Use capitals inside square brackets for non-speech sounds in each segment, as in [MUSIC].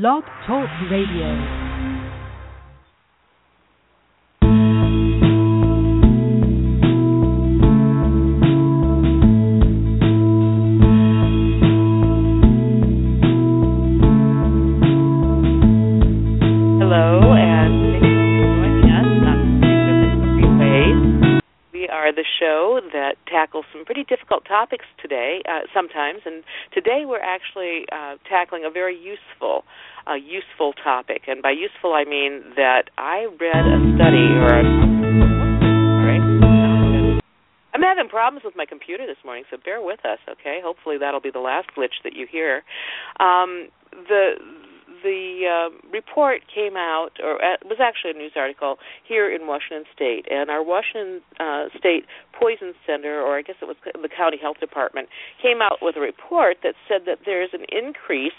Blog Talk Radio. Are the show that tackles some pretty difficult topics today, uh, sometimes, and today we're actually uh, tackling a very useful, uh, useful topic. And by useful, I mean that I read a study or a. I'm having problems with my computer this morning, so bear with us, okay? Hopefully that'll be the last glitch that you hear. Um, the the uh, report came out, or uh, it was actually a news article here in Washington State, and our Washington uh, State Poison Center, or I guess it was the County Health Department, came out with a report that said that there is an increase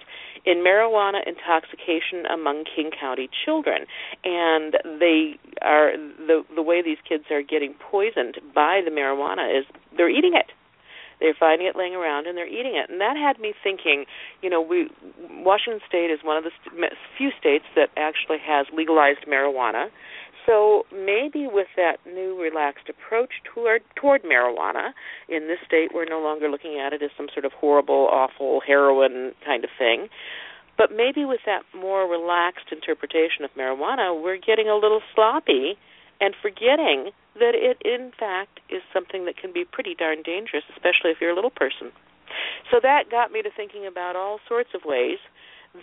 in marijuana intoxication among King County children, and they are the the way these kids are getting poisoned by the marijuana is they're eating it they're finding it laying around and they're eating it, and that had me thinking. You know, we Washington State is one of the st- few states that actually has legalized marijuana. So maybe with that new relaxed approach toward toward marijuana in this state, we're no longer looking at it as some sort of horrible, awful heroin kind of thing. But maybe with that more relaxed interpretation of marijuana, we're getting a little sloppy and forgetting that it in fact is something that can be pretty darn dangerous, especially if you're a little person. So that got me to thinking about all sorts of ways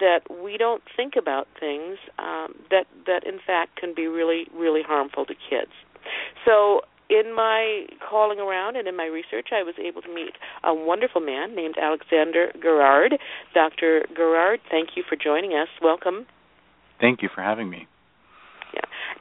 that we don't think about things um, that that in fact can be really really harmful to kids. So in my calling around and in my research, I was able to meet a wonderful man named Alexander Garrard. Dr. Garrard, thank you for joining us. Welcome. Thank you for having me.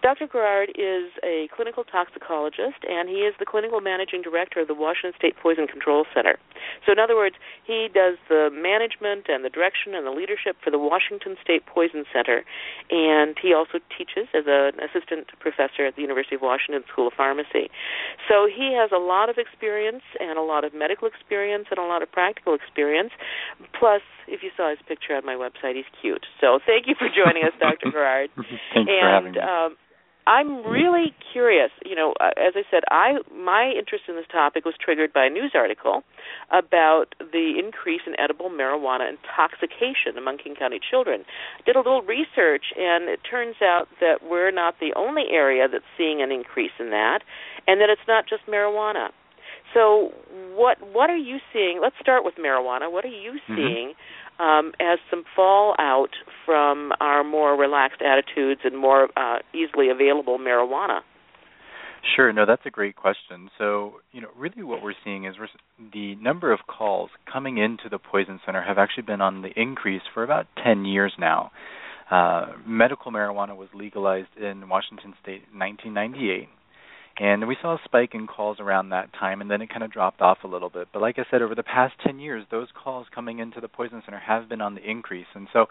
Dr. Garrard is a clinical toxicologist, and he is the clinical managing director of the Washington State Poison Control Center. So, in other words, he does the management and the direction and the leadership for the Washington State Poison Center, and he also teaches as an assistant professor at the University of Washington School of Pharmacy. So, he has a lot of experience and a lot of medical experience and a lot of practical experience. Plus, if you saw his picture on my website, he's cute. So, thank you for joining us, Dr. [LAUGHS] Garrard. Thanks and, for having me. Um, I'm really curious. You know, uh, as I said, I my interest in this topic was triggered by a news article about the increase in edible marijuana intoxication among King County children. I did a little research, and it turns out that we're not the only area that's seeing an increase in that, and that it's not just marijuana. So, what what are you seeing? Let's start with marijuana. What are you Mhm. seeing um, as some fallout from our more relaxed attitudes and more uh, easily available marijuana? Sure, no, that's a great question. So, you know, really what we're seeing is we're, the number of calls coming into the Poison Center have actually been on the increase for about 10 years now. Uh, medical marijuana was legalized in Washington state in 1998. And we saw a spike in calls around that time, and then it kind of dropped off a little bit. But like I said, over the past 10 years, those calls coming into the Poison Center have been on the increase. And so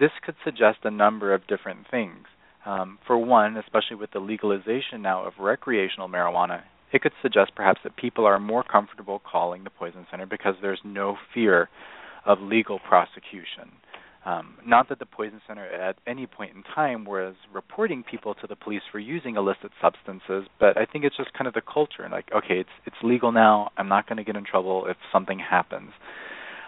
this could suggest a number of different things. Um, for one, especially with the legalization now of recreational marijuana, it could suggest perhaps that people are more comfortable calling the Poison Center because there's no fear of legal prosecution. Um, not that the Poison Center at any point in time was reporting people to the police for using illicit substances, but I think it's just kind of the culture. And like, okay, it's it's legal now. I'm not going to get in trouble if something happens.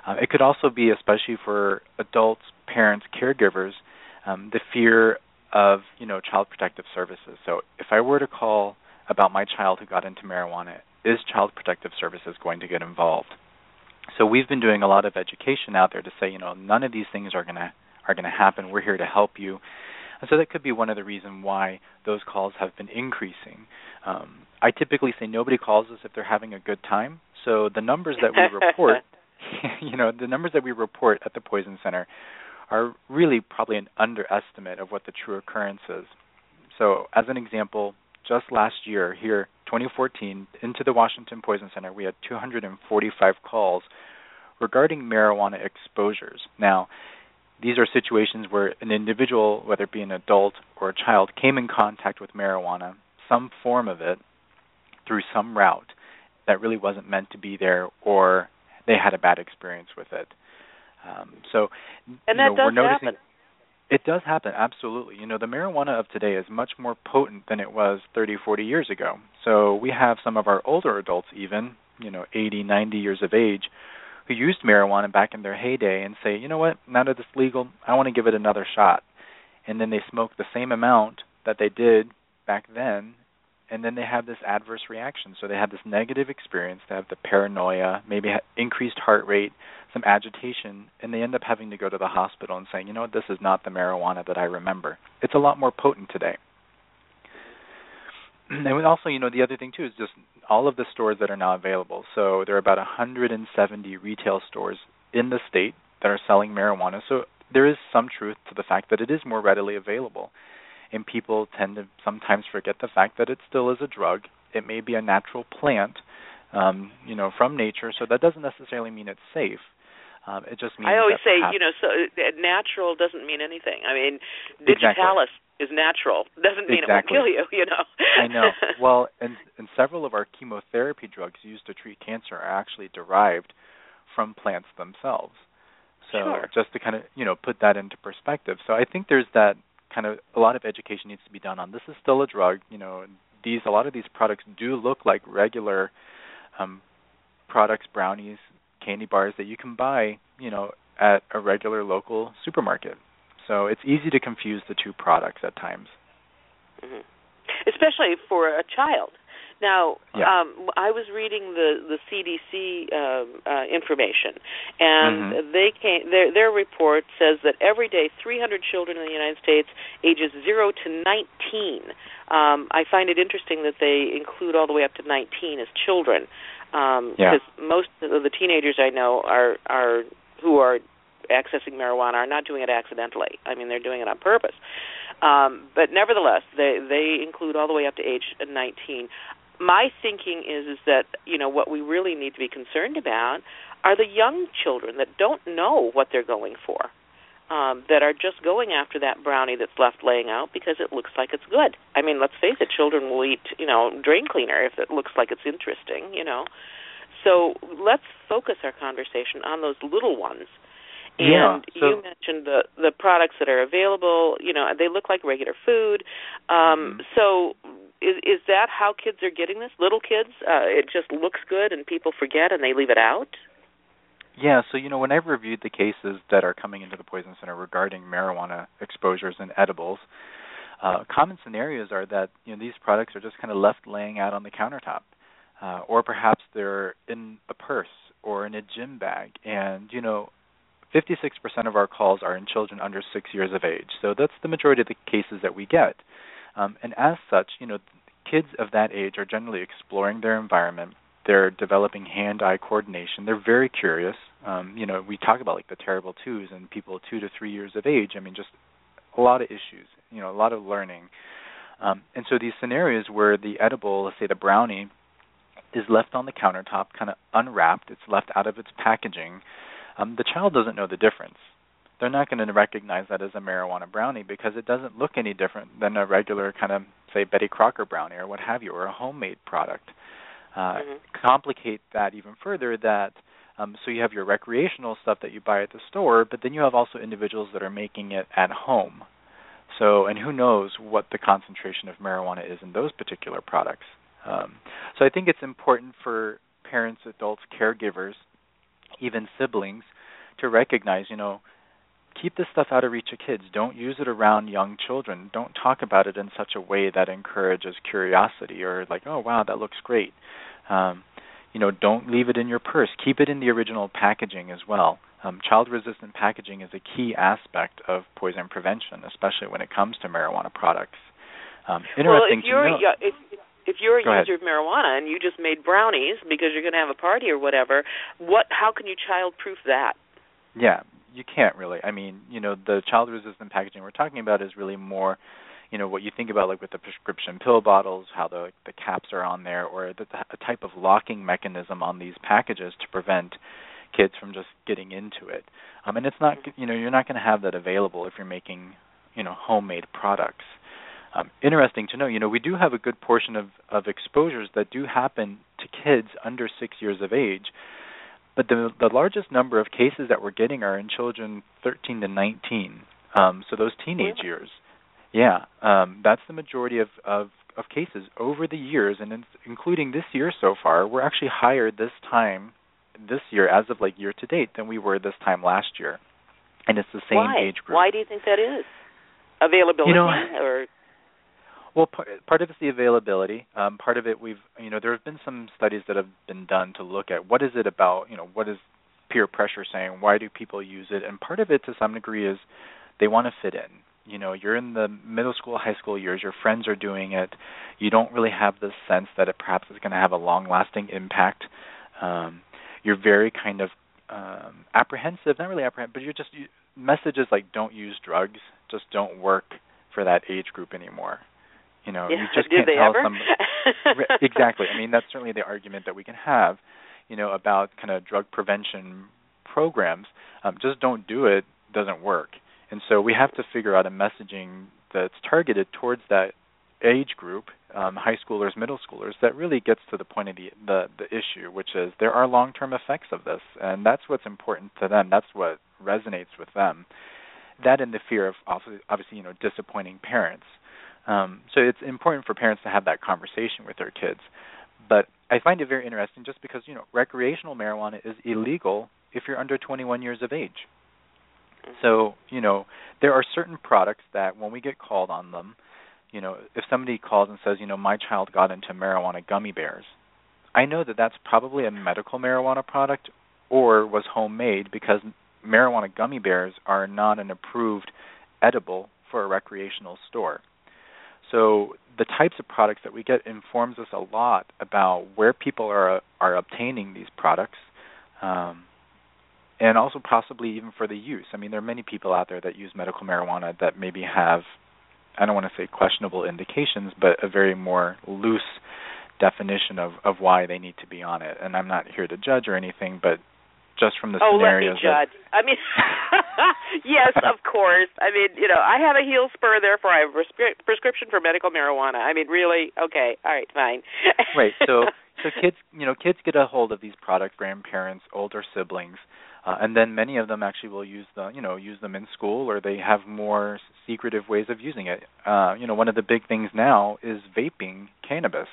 Uh, it could also be, especially for adults, parents, caregivers, um, the fear of you know child protective services. So if I were to call about my child who got into marijuana, is child protective services going to get involved? So we've been doing a lot of education out there to say, you know, none of these things are gonna are gonna happen. We're here to help you. And so that could be one of the reasons why those calls have been increasing. Um, I typically say nobody calls us if they're having a good time. So the numbers that we report [LAUGHS] [LAUGHS] you know, the numbers that we report at the Poison Center are really probably an underestimate of what the true occurrence is. So, as an example, just last year here, 2014, into the Washington Poison Center, we had 245 calls regarding marijuana exposures. Now, these are situations where an individual, whether it be an adult or a child, came in contact with marijuana, some form of it, through some route that really wasn't meant to be there, or they had a bad experience with it. Um, so, and that know, does we're noticing, happen. It does happen, absolutely. You know, the marijuana of today is much more potent than it was 30, 40 years ago. So we have some of our older adults, even, you know, 80, 90 years of age, who used marijuana back in their heyday and say, you know what, now that it's legal, I want to give it another shot. And then they smoke the same amount that they did back then, and then they have this adverse reaction. So they have this negative experience, they have the paranoia, maybe increased heart rate, some agitation, and they end up having to go to the hospital and saying, you know what, this is not the marijuana that I remember. It's a lot more potent today. [CLEARS THROAT] And also, you know, the other thing too is just all of the stores that are now available. So there are about 170 retail stores in the state that are selling marijuana. So there is some truth to the fact that it is more readily available. And people tend to sometimes forget the fact that it still is a drug. It may be a natural plant, um, you know, from nature. So that doesn't necessarily mean it's safe. Um, it just means. I always say, you know, so uh, natural doesn't mean anything. I mean, digitalis exactly. is natural. [LAUGHS] Doesn't mean exactly. it won't kill you. You know. I know. [LAUGHS] Well, and and several of our chemotherapy drugs used to treat cancer are actually derived from plants themselves. So sure. just to kind of you know put that into perspective. So I think there's that kind of a lot of education needs to be done on this is still a drug. You know, these a lot of these products do look like regular um, products, brownies, candy bars that you can buy, you know, at a regular local supermarket. So it's easy to confuse the two products at times. Mm-hmm. Especially for a child. Now, yeah. um, I was reading the the CDC um, uh, information, and mm-hmm. they came. Their their report says that every day, 300 children in the United States, ages zero to 19. Um, I find it interesting that they include all the way up to 19 as children, because yeah. most of the teenagers I know are are who are accessing marijuana are not doing it accidentally. I mean, they're doing it on purpose. Um, but nevertheless, they they include all the way up to age 19. My thinking is is that you know what we really need to be concerned about are the young children that don't know what they're going for, um, that are just going after that brownie that's left laying out because it looks like it's good. I mean, let's face it, children will eat you know drain cleaner if it looks like it's interesting. You know, so let's focus our conversation on those little ones yeah, and so, you mentioned the the products that are available. You know, they look like regular food. Um, mm-hmm. So, is is that how kids are getting this? Little kids, uh, it just looks good, and people forget and they leave it out. Yeah, so you know, when I've reviewed the cases that are coming into the poison center regarding marijuana exposures and edibles, uh, common scenarios are that you know these products are just kind of left laying out on the countertop, uh, or perhaps they're in a purse or in a gym bag, and you know 56% of our calls are in children under six years of age. So that's the majority of the cases that we get. Um, and as such, you know, kids of that age are generally exploring their environment. They're developing hand-eye coordination. They're very curious. Um, you know, we talk about like the terrible twos and people two to three years of age. I mean, just a lot of issues. You know, a lot of learning. Um, and so these scenarios where the edible, let's say the brownie, is left on the countertop, kind of unwrapped. It's left out of its packaging um, the child doesn't know the difference. They're not going to recognize that as a marijuana brownie because it doesn't look any different than a regular kind of, say, Betty Crocker brownie or what have you, or a homemade product. Uh, mm-hmm. Complicate that even further. That um, so you have your recreational stuff that you buy at the store, but then you have also individuals that are making it at home. So, and who knows what the concentration of marijuana is in those particular products. Um, so, I think it's important for parents, adults, caregivers even siblings, to recognize, you know, keep this stuff out of reach of kids. Don't use it around young children. Don't talk about it in such a way that encourages curiosity or like, oh wow, that looks great. Um, you know, don't leave it in your purse. Keep it in the original packaging as well. Um, child-resistant packaging is a key aspect of poison prevention, especially when it comes to marijuana products. Um, interesting well, if you're to know. if if you're a Go user ahead. of marijuana and you just made brownies because you're going to have a party or whatever, what? How can you child-proof that? Yeah, you can't really. I mean, you know, the child-resistant packaging we're talking about is really more, you know, what you think about like with the prescription pill bottles, how the the caps are on there, or the, type of locking mechanism on these packages to prevent kids from just getting into it. Um, and it's not, you know, you're not going to have that available if you're making, you know, homemade products. Um, interesting to know, you know, we do have a good portion of, of exposures that do happen to kids under six years of age, but the the largest number of cases that we're getting are in children 13 to 19. Um, so those teenage Really? years. Yeah, um, that's the majority of, of, of cases over the years, and in, including this year so far. We're actually higher this time, this year as of like year to date, than we were this time last year, and it's the same Why? age group. Why do you think that is? Availability You know, or Well, part, of it's the availability. Um, part of it, we've you know there have been some studies that have been done to look at what is it about you know what is peer pressure saying, why do people use it, and part of it to some degree is they want to fit in. You know, you're in the middle school, high school years. Your friends are doing it. You don't really have the sense that it perhaps is going to have a long-lasting impact. Um, you're very kind of um, apprehensive, not really apprehensive, but you're just you, messages like "don't use drugs" just don't work for that age group anymore. You know, yeah, you just can't tell ever? somebody exactly. I mean, that's certainly the argument that we can have, you know, about kind of drug prevention programs. Um, just don't do it doesn't work, and so we have to figure out a messaging that's targeted towards that age group, um, high schoolers, middle schoolers, that really gets to the point of the, the the issue, which is there are long-term effects of this, and that's what's important to them. That's what resonates with them. That and the fear of obviously you know, disappointing parents. Um, so it's important for parents to have that conversation with their kids. But I find it very interesting just because, you know, recreational marijuana is illegal if you're under 21 years of age. So, you know, there are certain products that when we get called on them, you know, if somebody calls and says, you know, my child got into marijuana gummy bears, I know that that's probably a medical marijuana product or was homemade because marijuana gummy bears are not an approved edible for a recreational store. So the types of products that we get informs us a lot about where people are are obtaining these products, um, and also possibly even for the use. I mean, there are many people out there that use medical marijuana that maybe have, I don't want to say questionable indications, but a very more loose definition of of why they need to be on it. And I'm not here to judge or anything, but just from the oh, scenarios let me judge. I mean, [LAUGHS] [LAUGHS] yes, of course. I mean, you know, I have a heel spur, therefore I have a prescri- prescription for medical marijuana. I mean, really? Okay, all right, fine. [LAUGHS] right. So, so kids, you know, kids get a hold of these products, grandparents, older siblings, uh, and then many of them actually will use the, you know, use them in school, or they have more secretive ways of using it. Uh, you know, one of the big things now is vaping cannabis.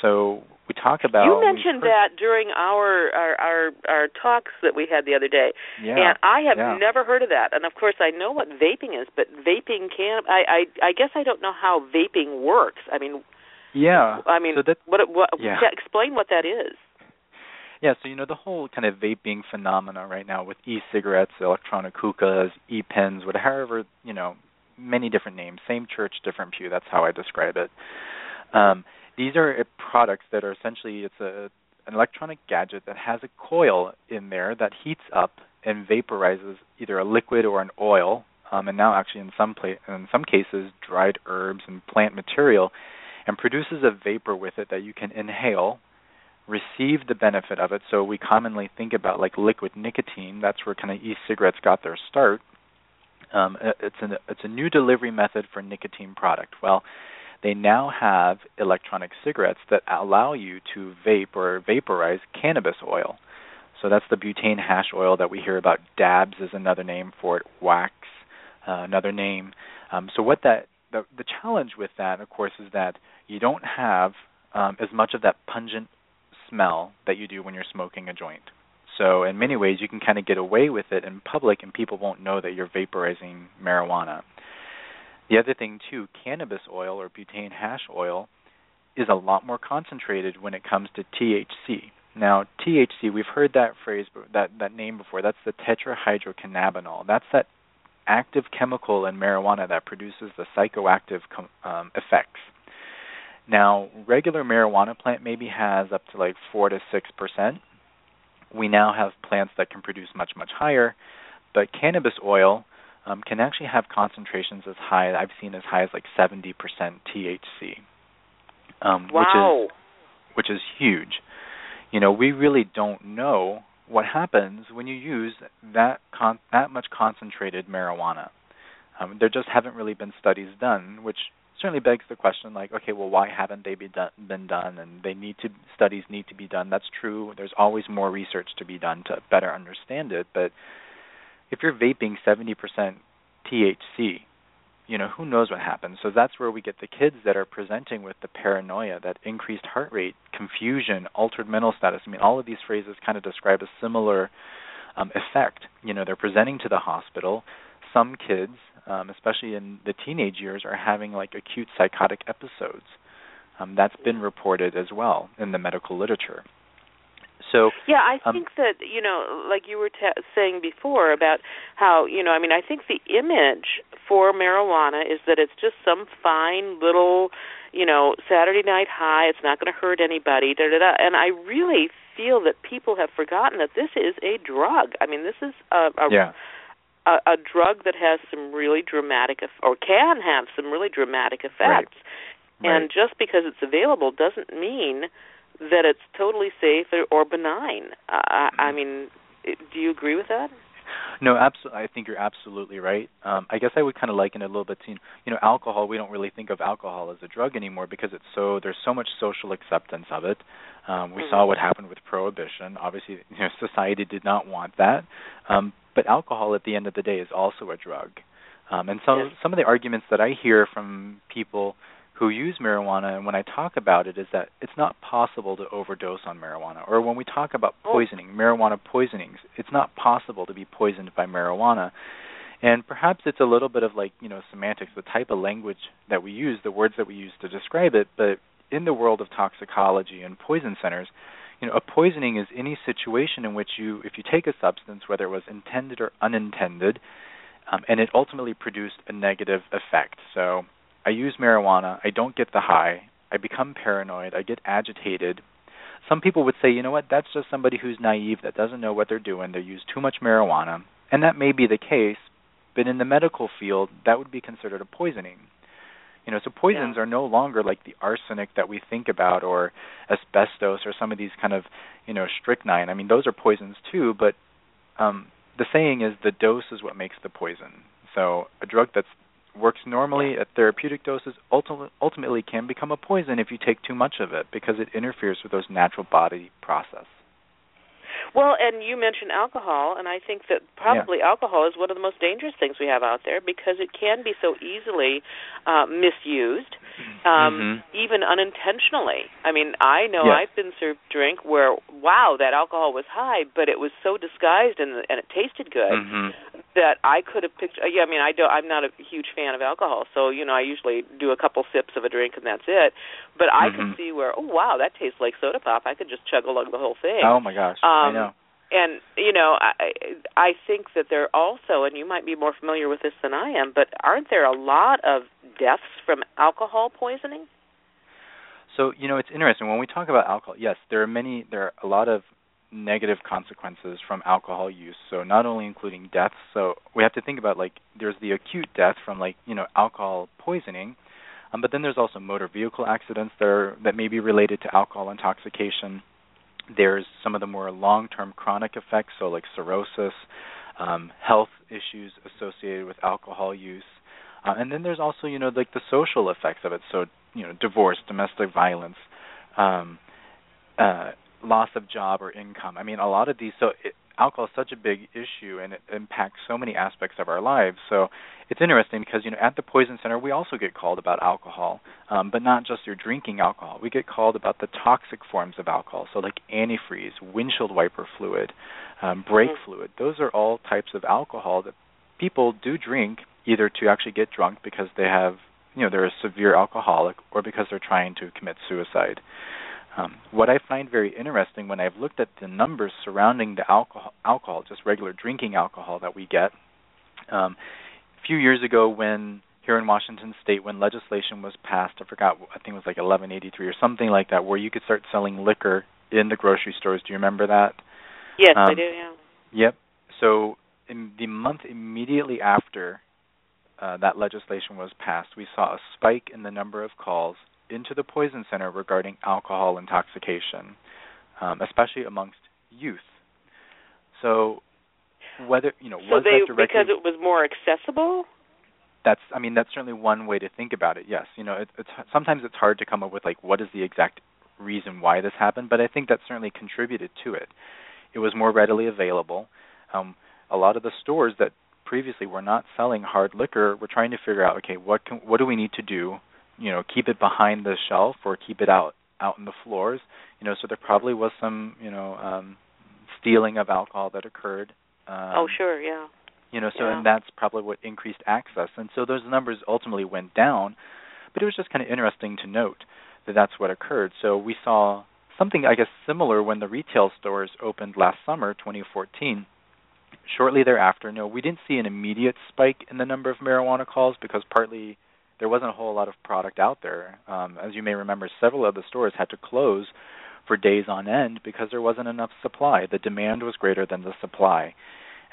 So we talk about. You mentioned that during our, our our our talks that we had the other day, Yeah. and I have yeah. never heard of that. And of course, I know what vaping is, but vaping can I I I guess I don't know how vaping works. I mean, Yeah. I mean, so that what what yeah, explain what that is. Yeah, so you know the whole kind of vaping phenomena right now with e-cigarettes, electronic hookahs, e-pens, whatever you know, many different names, same church, different pew. That's how I describe it. Um, these are uh, products that are essentially it's a an electronic gadget that has a coil in there that heats up and vaporizes either a liquid or an oil, um, and now actually in some pla- in some cases dried herbs and plant material, and produces a vapor with it that you can inhale receive the benefit of it. So we commonly think about like liquid nicotine. That's where kind of e-cigarettes got their start. Um, it's a it's a new delivery method for nicotine product. Well, they now have electronic cigarettes that allow you to vape or vaporize cannabis oil. So that's the butane hash oil that we hear about. Dabs is another name for it. Wax, uh, another name. Um, so what that the the challenge with that, of course, is that you don't have um, as much of that pungent smell that you do when you're smoking a joint. So in many ways, you can kind of get away with it in public, and people won't know that you're vaporizing marijuana. The other thing too, cannabis oil or butane hash oil is a lot more concentrated when it comes to THC. Now, THC, we've heard that phrase, that that name before. That's the tetrahydrocannabinol. That's that active chemical in marijuana that produces the psychoactive um, effects. Now, regular marijuana plant maybe has up to like 4 to 6%. We now have plants that can produce much, much higher, but cannabis oil um, can actually have concentrations as high, I've seen as high as like 70% THC. Um, wow. Which is, which is huge. You know, we really don't know what happens when you use that con- that much concentrated marijuana. Um, there just haven't really been studies done, which certainly begs the question like okay well why haven't they be done, been done and they need to studies need to be done that's true there's always more research to be done to better understand it but if you're vaping 70% THC you know who knows what happens so that's where we get the kids that are presenting with the paranoia that increased heart rate confusion altered mental status i mean all of these phrases kind of describe a similar um, effect you know they're presenting to the hospital some kids um, especially in the teenage years, are having like acute psychotic episodes. Um, that's been reported as well in the medical literature. So yeah, I um, think that you know, like you were t- saying before about how you know, I mean, I think the image for marijuana is that it's just some fine little, you know, Saturday night high. It's not going to hurt anybody. Da da da. And I really feel that people have forgotten that this is a drug. I mean, this is a, a yeah a, a drug that has some really dramatic or can have some really dramatic effects. Right. And just because it's available doesn't mean that it's totally safe or, or benign. Uh, mm-hmm. I mean, do you agree with that? No, absolutely. I think you're absolutely right. Um, I guess I would kind of liken it a little bit to you know alcohol. We don't really think of alcohol as a drug anymore because it's so there's so much social acceptance of it. Um, we mm-hmm. saw what happened with prohibition. Obviously, [LAUGHS] you know, society did not want that. Um, but alcohol, at the end of the day, is also a drug. Um, and so yes. some of the arguments that I hear from people who use marijuana and when I talk about it is that it's not possible to overdose on marijuana. Or when we talk about oh. poisoning, oh. marijuana poisonings, it's not possible to be poisoned by marijuana. And perhaps it's a little bit of like, you know, semantics, the type of language that we use, the words that we use to describe it, but in the world of toxicology and poison centers, you know, a poisoning is any situation in which you, if you take a substance, whether it was intended or unintended, um, and it ultimately produced a negative effect. So I use marijuana, I don't get the high, I become paranoid, I get agitated. Some people would say, you know what, that's just somebody who's naive, that doesn't know what they're doing, they use too much marijuana. And that may be the case, but in the medical field, that would be considered a poisoning. You know, so poisons yeah. are no longer like the arsenic that we think about or asbestos or some of these kind of, you know, strychnine. I mean, those are poisons too, but um the saying is the dose is what makes the poison. So a drug that works normally at therapeutic doses ultimately, ultimately can become a poison if you take too much of it because it interferes with those natural body processes. Well, and you mentioned alcohol, and I think that probably yeah. alcohol is one of the most dangerous things we have out there because it can be so easily uh, misused, um, mm-hmm. even unintentionally. I mean, I know yes. I've been served drink where, wow, that alcohol was high, but it was so disguised and and it tasted good mm-hmm. that I could have picked. Yeah, I mean, I don't. I'm not a huge fan of alcohol, so you know, I usually do a couple sips of a drink and that's it. But I mm-hmm. could see where, oh wow, that tastes like soda pop. I could just chug along the whole thing. Oh my gosh, um, and you know i i think that there are also and you might be more familiar with this than i am but aren't there a lot of deaths from alcohol poisoning? So you know it's interesting. When we talk about alcohol yes there are many there are a lot of negative consequences from alcohol use. So not only including deaths so we have to think about like there's the acute death from like you know alcohol poisoning um, but then there's also motor vehicle accidents that are that may be related to alcohol intoxication there's some of the more long-term chronic effects, so like cirrhosis, um, health issues associated with alcohol use, uh, and then there's also you know like the social effects of it. So you know divorce, domestic violence, um, uh, loss of job or income. I mean a lot of these. So it, alcohol is such a big issue and it impacts so many aspects of our lives. So it's interesting because you know at the Poison Center we also get called about alcohol, um, but not just your drinking alcohol. We get called about the toxic forms of alcohol, so like antifreeze, windshield wiper fluid, um, brake mm-hmm. fluid. Those are all types of alcohol that people do drink either to actually get drunk because they have you know they're a severe alcoholic or because they're trying to commit suicide. Um, what I find very interesting when I've looked at the numbers surrounding the alcohol, alcohol just regular drinking alcohol that we get, um, a few years ago when here in Washington State when legislation was passed. I forgot. I think it was like 1183 or something like that, where you could start selling liquor in the grocery stores. Do you remember that? Yes, um, I do. Yeah. Yep. So in the month immediately after uh, that legislation was passed, we saw a spike in the number of calls into the Poison Center regarding alcohol intoxication, um, especially amongst youth. So whether you know so was they, that directly, because it was more accessible? That's i mean that's certainly one way to think about it yes. You know it, it's sometimes it's hard to come up with like what is the exact reason why this happened but i think that certainly contributed to it. It was more readily available. Um, a lot of the stores that previously were not selling hard liquor were trying to figure out okay what can, what do we need to do you know keep it behind the shelf or keep it out out in the floors. You know so there probably was some you know um stealing of alcohol that occurred um, oh sure yeah. you know so yeah. and that's probably what increased access. And so those numbers ultimately went down but it was just kind of interesting to note that that's what occurred. So we saw something i guess similar when the retail stores opened last summer 2014 shortly thereafter no we didn't see an immediate spike in the number of marijuana calls because partly there wasn't a whole lot of product out there um, as you may remember several of the stores had to close for days on end because there wasn't enough supply the demand was greater than the supply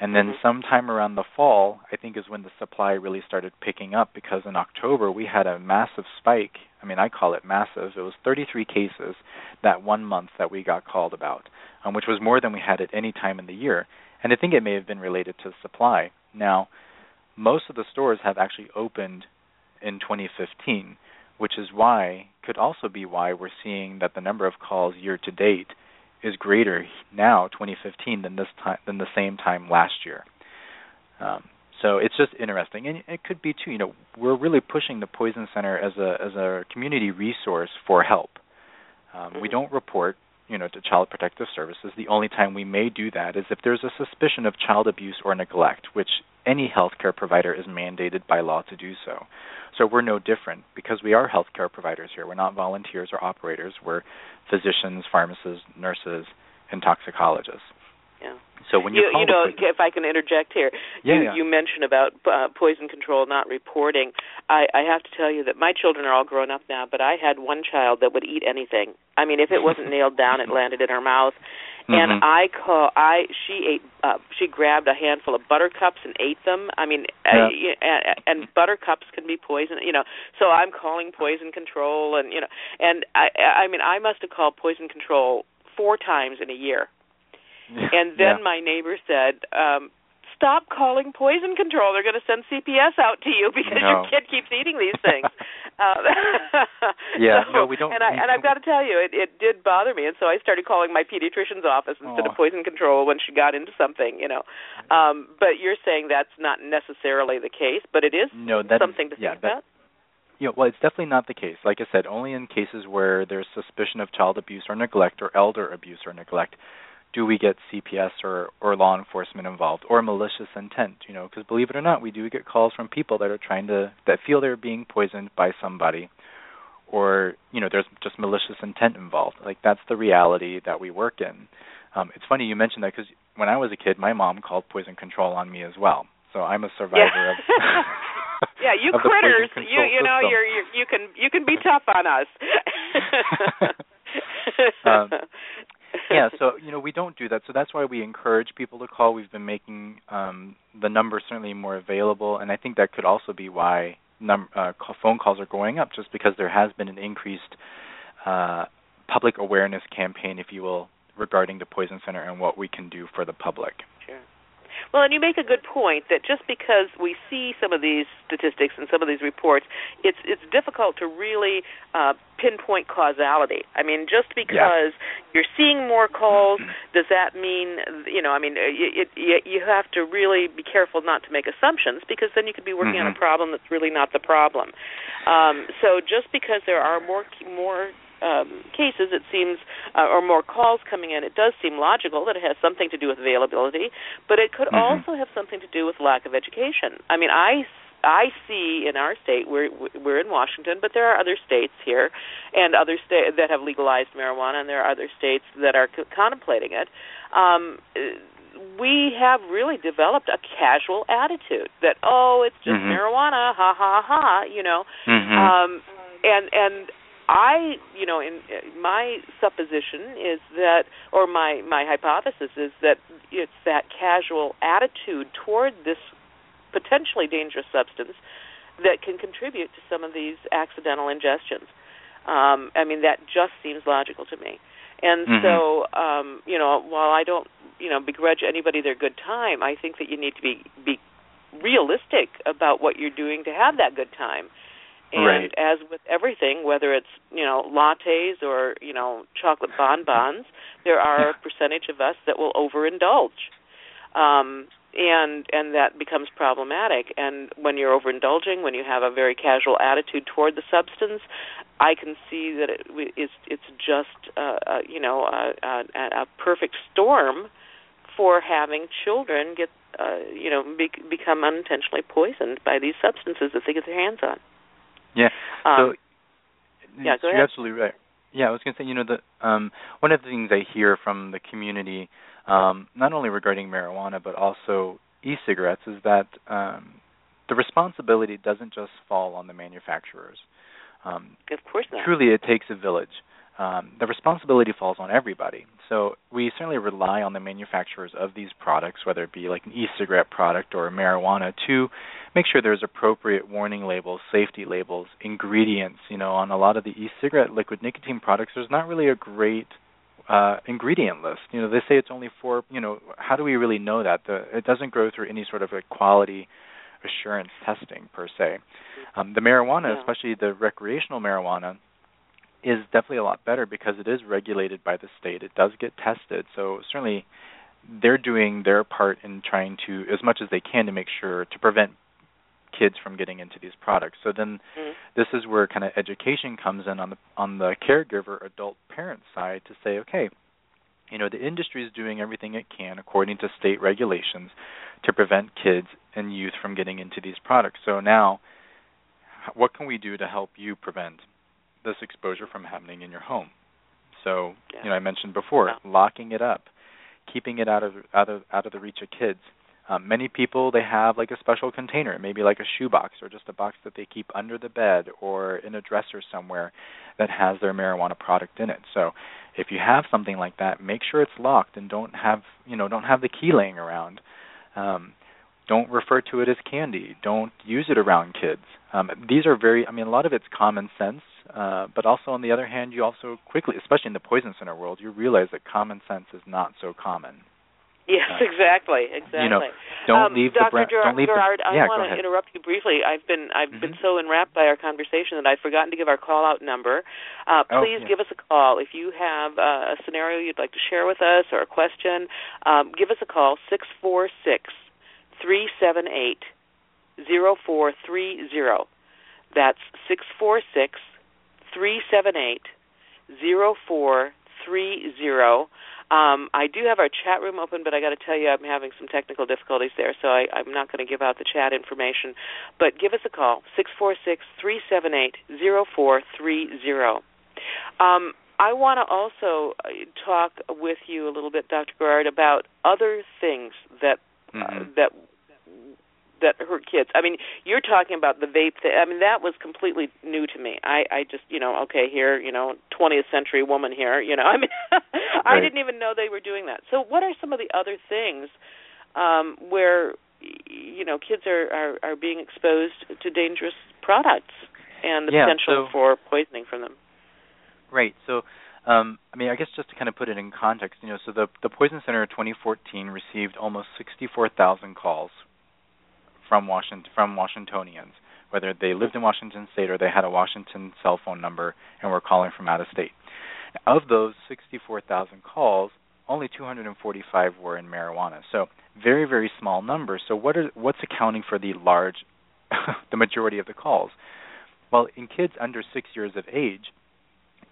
and then mm-hmm. sometime around the fall, I think is when the supply really started picking up because in October we had a massive spike. I mean, I call it massive. It was 33 cases that one month that we got called about, um, which was more than we had at any time in the year. And I think it may have been related to supply. Now, most of the stores have actually opened in 2015, which is why could also be why we're seeing that the number of calls year to date is greater now 2015 than this time than the same time last year. Um, so it's just interesting, and it could be too. You know, we're really pushing the Poison Center as a as a community resource for help. Um, we don't report, you know, to Child Protective Services. The only time we may do that is if there's a suspicion of child abuse or neglect, which any healthcare provider is mandated by law to do so. So we're no different because we are healthcare providers here. We're not volunteers or operators. We're physicians, pharmacists, nurses, and toxicologists. Yeah. So when you, you, you know, if I can interject here, yeah, you, yeah. you mentioned about uh, poison control not reporting. I, I have to tell you that my children are all grown up now, but I had one child that would eat anything. I mean, if it wasn't nailed down, it [LAUGHS] landed in her mouth. Mm-hmm. And I call I she ate uh, she grabbed a handful of buttercups and ate them. I mean, yeah. uh, and, and buttercups can be poison, you know. So I'm calling poison control, and you know, and I I mean I must have called poison control four times in a year. [LAUGHS] And then yeah. my neighbor said, um, "Stop calling poison control. They're going to send CPS out to you [LAUGHS] because no. your kid keeps eating these things." [LAUGHS] uh, [LAUGHS] yeah, so, no, we don't. And I and I've got to tell you, it it did bother me, and so I started calling my pediatrician's office instead of poison control when she got into something, you know. Um, but you're saying that's not necessarily the case, but it is no, that something is, to yeah, think that, about. Yeah, well, it's definitely not the case. Like I said, only in cases where there's suspicion of child abuse or neglect or elder abuse or neglect do we get CPS or or law enforcement involved or malicious intent. You know, because believe it or not, we do get calls from people that are trying to that feel they're being poisoned by somebody, or you know, there's just malicious intent involved. Like that's the reality that we work in. Um, it's funny you mentioned that because when I was a kid, my mom called poison control on me as well. So I'm a survivor yeah. of. yeah, [LAUGHS] you [LAUGHS] critters, you you know system. you're, you're you can you can be tough on us. [LAUGHS] um, [LAUGHS] yeah, so you know we don't do that. So that's why we encourage people to call. We've been making um, the number certainly more available, and I think that could also be why num- uh, call, phone calls are going up, just because there has been an increased uh, public awareness campaign, if you will, regarding the Poison Center and what we can do for the public. Sure. Well, and you make a good point that just because we see some of these statistics and some of these reports, it's it's difficult to really uh, pinpoint causality. I mean, just because yeah. you're seeing more calls, does that mean you know? I mean, it, it, you have to really be careful not to make assumptions because then you could be working mm-hmm. on a problem that's really not the problem. Um, so just because there are more more um, cases, it seems, uh, or more calls coming in, it does seem logical that it has something to do with availability, but it could mm-hmm. also have something to do with lack of education. I mean, I I see in our state we're we're in Washington, but there are other states here, and other states that have legalized marijuana, and there are other states that are c- contemplating it. Um, we have really developed a casual attitude that oh it's just Mhm. marijuana ha ha ha you know Mhm. um and and i you know in my supposition is that or my my hypothesis is that it's that casual attitude toward this potentially dangerous substance that can contribute to some of these accidental ingestions. Um i mean that just seems logical to me. And Mhm. so um you know while i don't you know begrudge anybody their good time i think that you need to be be realistic about what you're doing to have that good time and Right. as with everything whether it's you know lattes or you know chocolate bonbons there are a [LAUGHS] percentage of us that will overindulge. Um and and that becomes problematic. And when you're overindulging when you have a very casual attitude toward the substance i can see that it is it's just uh, uh you know a, a, a perfect storm for having children get uh you know be, become unintentionally poisoned by these substances that they get their hands on Yeah. um, so yeah, you're ahead. absolutely right. Yeah, I was going to say, you know, the um, one of the things I hear from the community, um, not only regarding marijuana but also e-cigarettes, is that um, the responsibility doesn't just fall on the manufacturers. Um, of course not truly, it takes a village. Um, the responsibility falls on everybody. So we certainly rely on the manufacturers of these products, whether it be like an e-cigarette product or marijuana, to make sure there's appropriate warning labels, safety labels, ingredients. You know, on a lot of the e-cigarette liquid nicotine products, there's not really a great uh, ingredient list. You know, they say it's only four. You know, how do we really know that? The, it doesn't go through any sort of a quality assurance testing per se. Um, the marijuana, Yeah. especially the recreational marijuana, is definitely a lot better because it is regulated by the state. It does get tested, so certainly they're doing their part in trying to, as much as they can, to make sure to prevent kids from getting into these products. So then, Mhm. this is where kind of education comes in on the on the caregiver, adult parent side to say, okay, you know, the industry is doing everything it can according to state regulations to prevent kids and youth from getting into these products. So now, what can we do to help you prevent this exposure from happening in your home? So, Yeah. you know, I mentioned before, Yeah. locking it up, keeping it out of out of out of the reach of kids. Um, many people they have like a special container, maybe like a shoebox or just a box that they keep under the bed or in a dresser somewhere that has their marijuana product in it. So, if you have something like that, make sure it's locked and don't have you know don't have the key laying around. Um, don't refer to it as candy. Don't use it around kids. Um, these are very, I mean, a lot of it's common sense, uh, but also on the other hand, you also quickly, especially in the poison center world, you realize that common sense is not so common. Yes, Uh, exactly, exactly. You know, don't um, leave Dr. the bra- Garrard, don't leave Garrard, the I yeah. Go want to interrupt you briefly. I've been I've been Mhm. so enwrapped by our conversation that I've forgotten to give our call out number. Uh, Oh, please yeah. give us a call if you have uh, a scenario you'd like to share with us or a question. Um, give us a call six four six three seven eight zero four three zero. That's six four six three seven eight zero four three zero. Um, I do have our chat room open, but I got to tell you, I'm having some technical difficulties there, so I, I'm not going to give out the chat information. But give us a call six four six three seven eight zero four three zero. Um, I want to also uh, talk with you a little bit, Dr. Garrard, about other things that uh, Mhm. that that hurt kids. I mean, you're talking about the vape thing. I mean, that was completely new to me. I I just, you know, okay, here, you know, 20th century woman here, you know. [LAUGHS] I mean, I Right. didn't even know they were doing that. So, what are some of the other things um where you know, kids are are are being exposed to dangerous products and the Yeah, potential so- for poisoning from them? Right. So, um, I mean, I guess just to kind of put it in context, you know, so the the Poison Center in 2014 received almost 64,000 calls from Washington from Washingtonians, whether they lived in Washington State or they had a Washington cell phone number and were calling from out of state. Of those 64,000 calls, only 245 were in marijuana. So, very very small numbers. So, what are what's accounting for the large, [LAUGHS] the majority of the calls? Well, in kids under six years of age,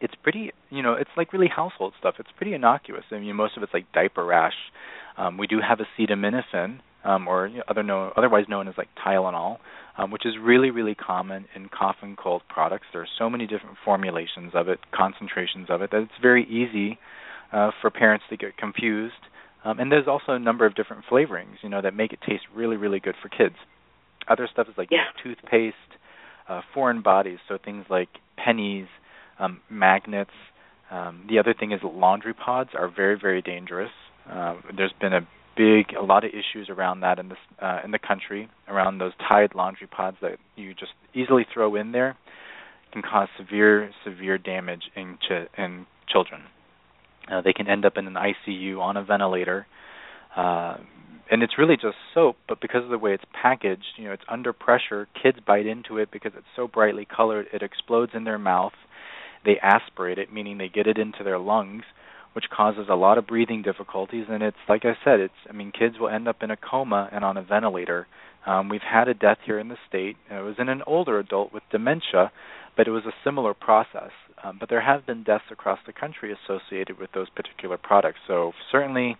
it's pretty you know it's like really household stuff it's pretty innocuous i mean most of it's like diaper rash um, we do have acetaminophen um, or you know, other known, otherwise known as like tylenol um, which is really really common in cough and cold products there are so many different formulations of it concentrations of it that it's very easy uh, for parents to get confused Um, and there's also a number of different flavorings, you know, that make it taste really, really good for kids. Other stuff is like yeah. toothpaste, uh, foreign bodies, so things like pennies, um, magnets. Um, the other thing is laundry pods are very, very dangerous. Uh, there's been a big, a lot of issues around that in this uh, in the country around those Tide laundry pods that you just easily throw in there can cause severe, severe damage in ch- in children. Uh, they can end up in an ICU on a ventilator. Uh, and it's really just soap, but because of the way it's packaged, you know, it's under pressure. Kids bite into it because it's so brightly colored, it explodes in their mouth. They aspirate it, meaning they get it into their lungs, which causes a lot of breathing difficulties. And it's like I said, it's I mean, kids will end up in a coma and on a ventilator. Um, we've had a death here in the state. It was in an older adult with dementia, but it was a similar process. Um, but there have been deaths across the country associated with those particular products. So certainly,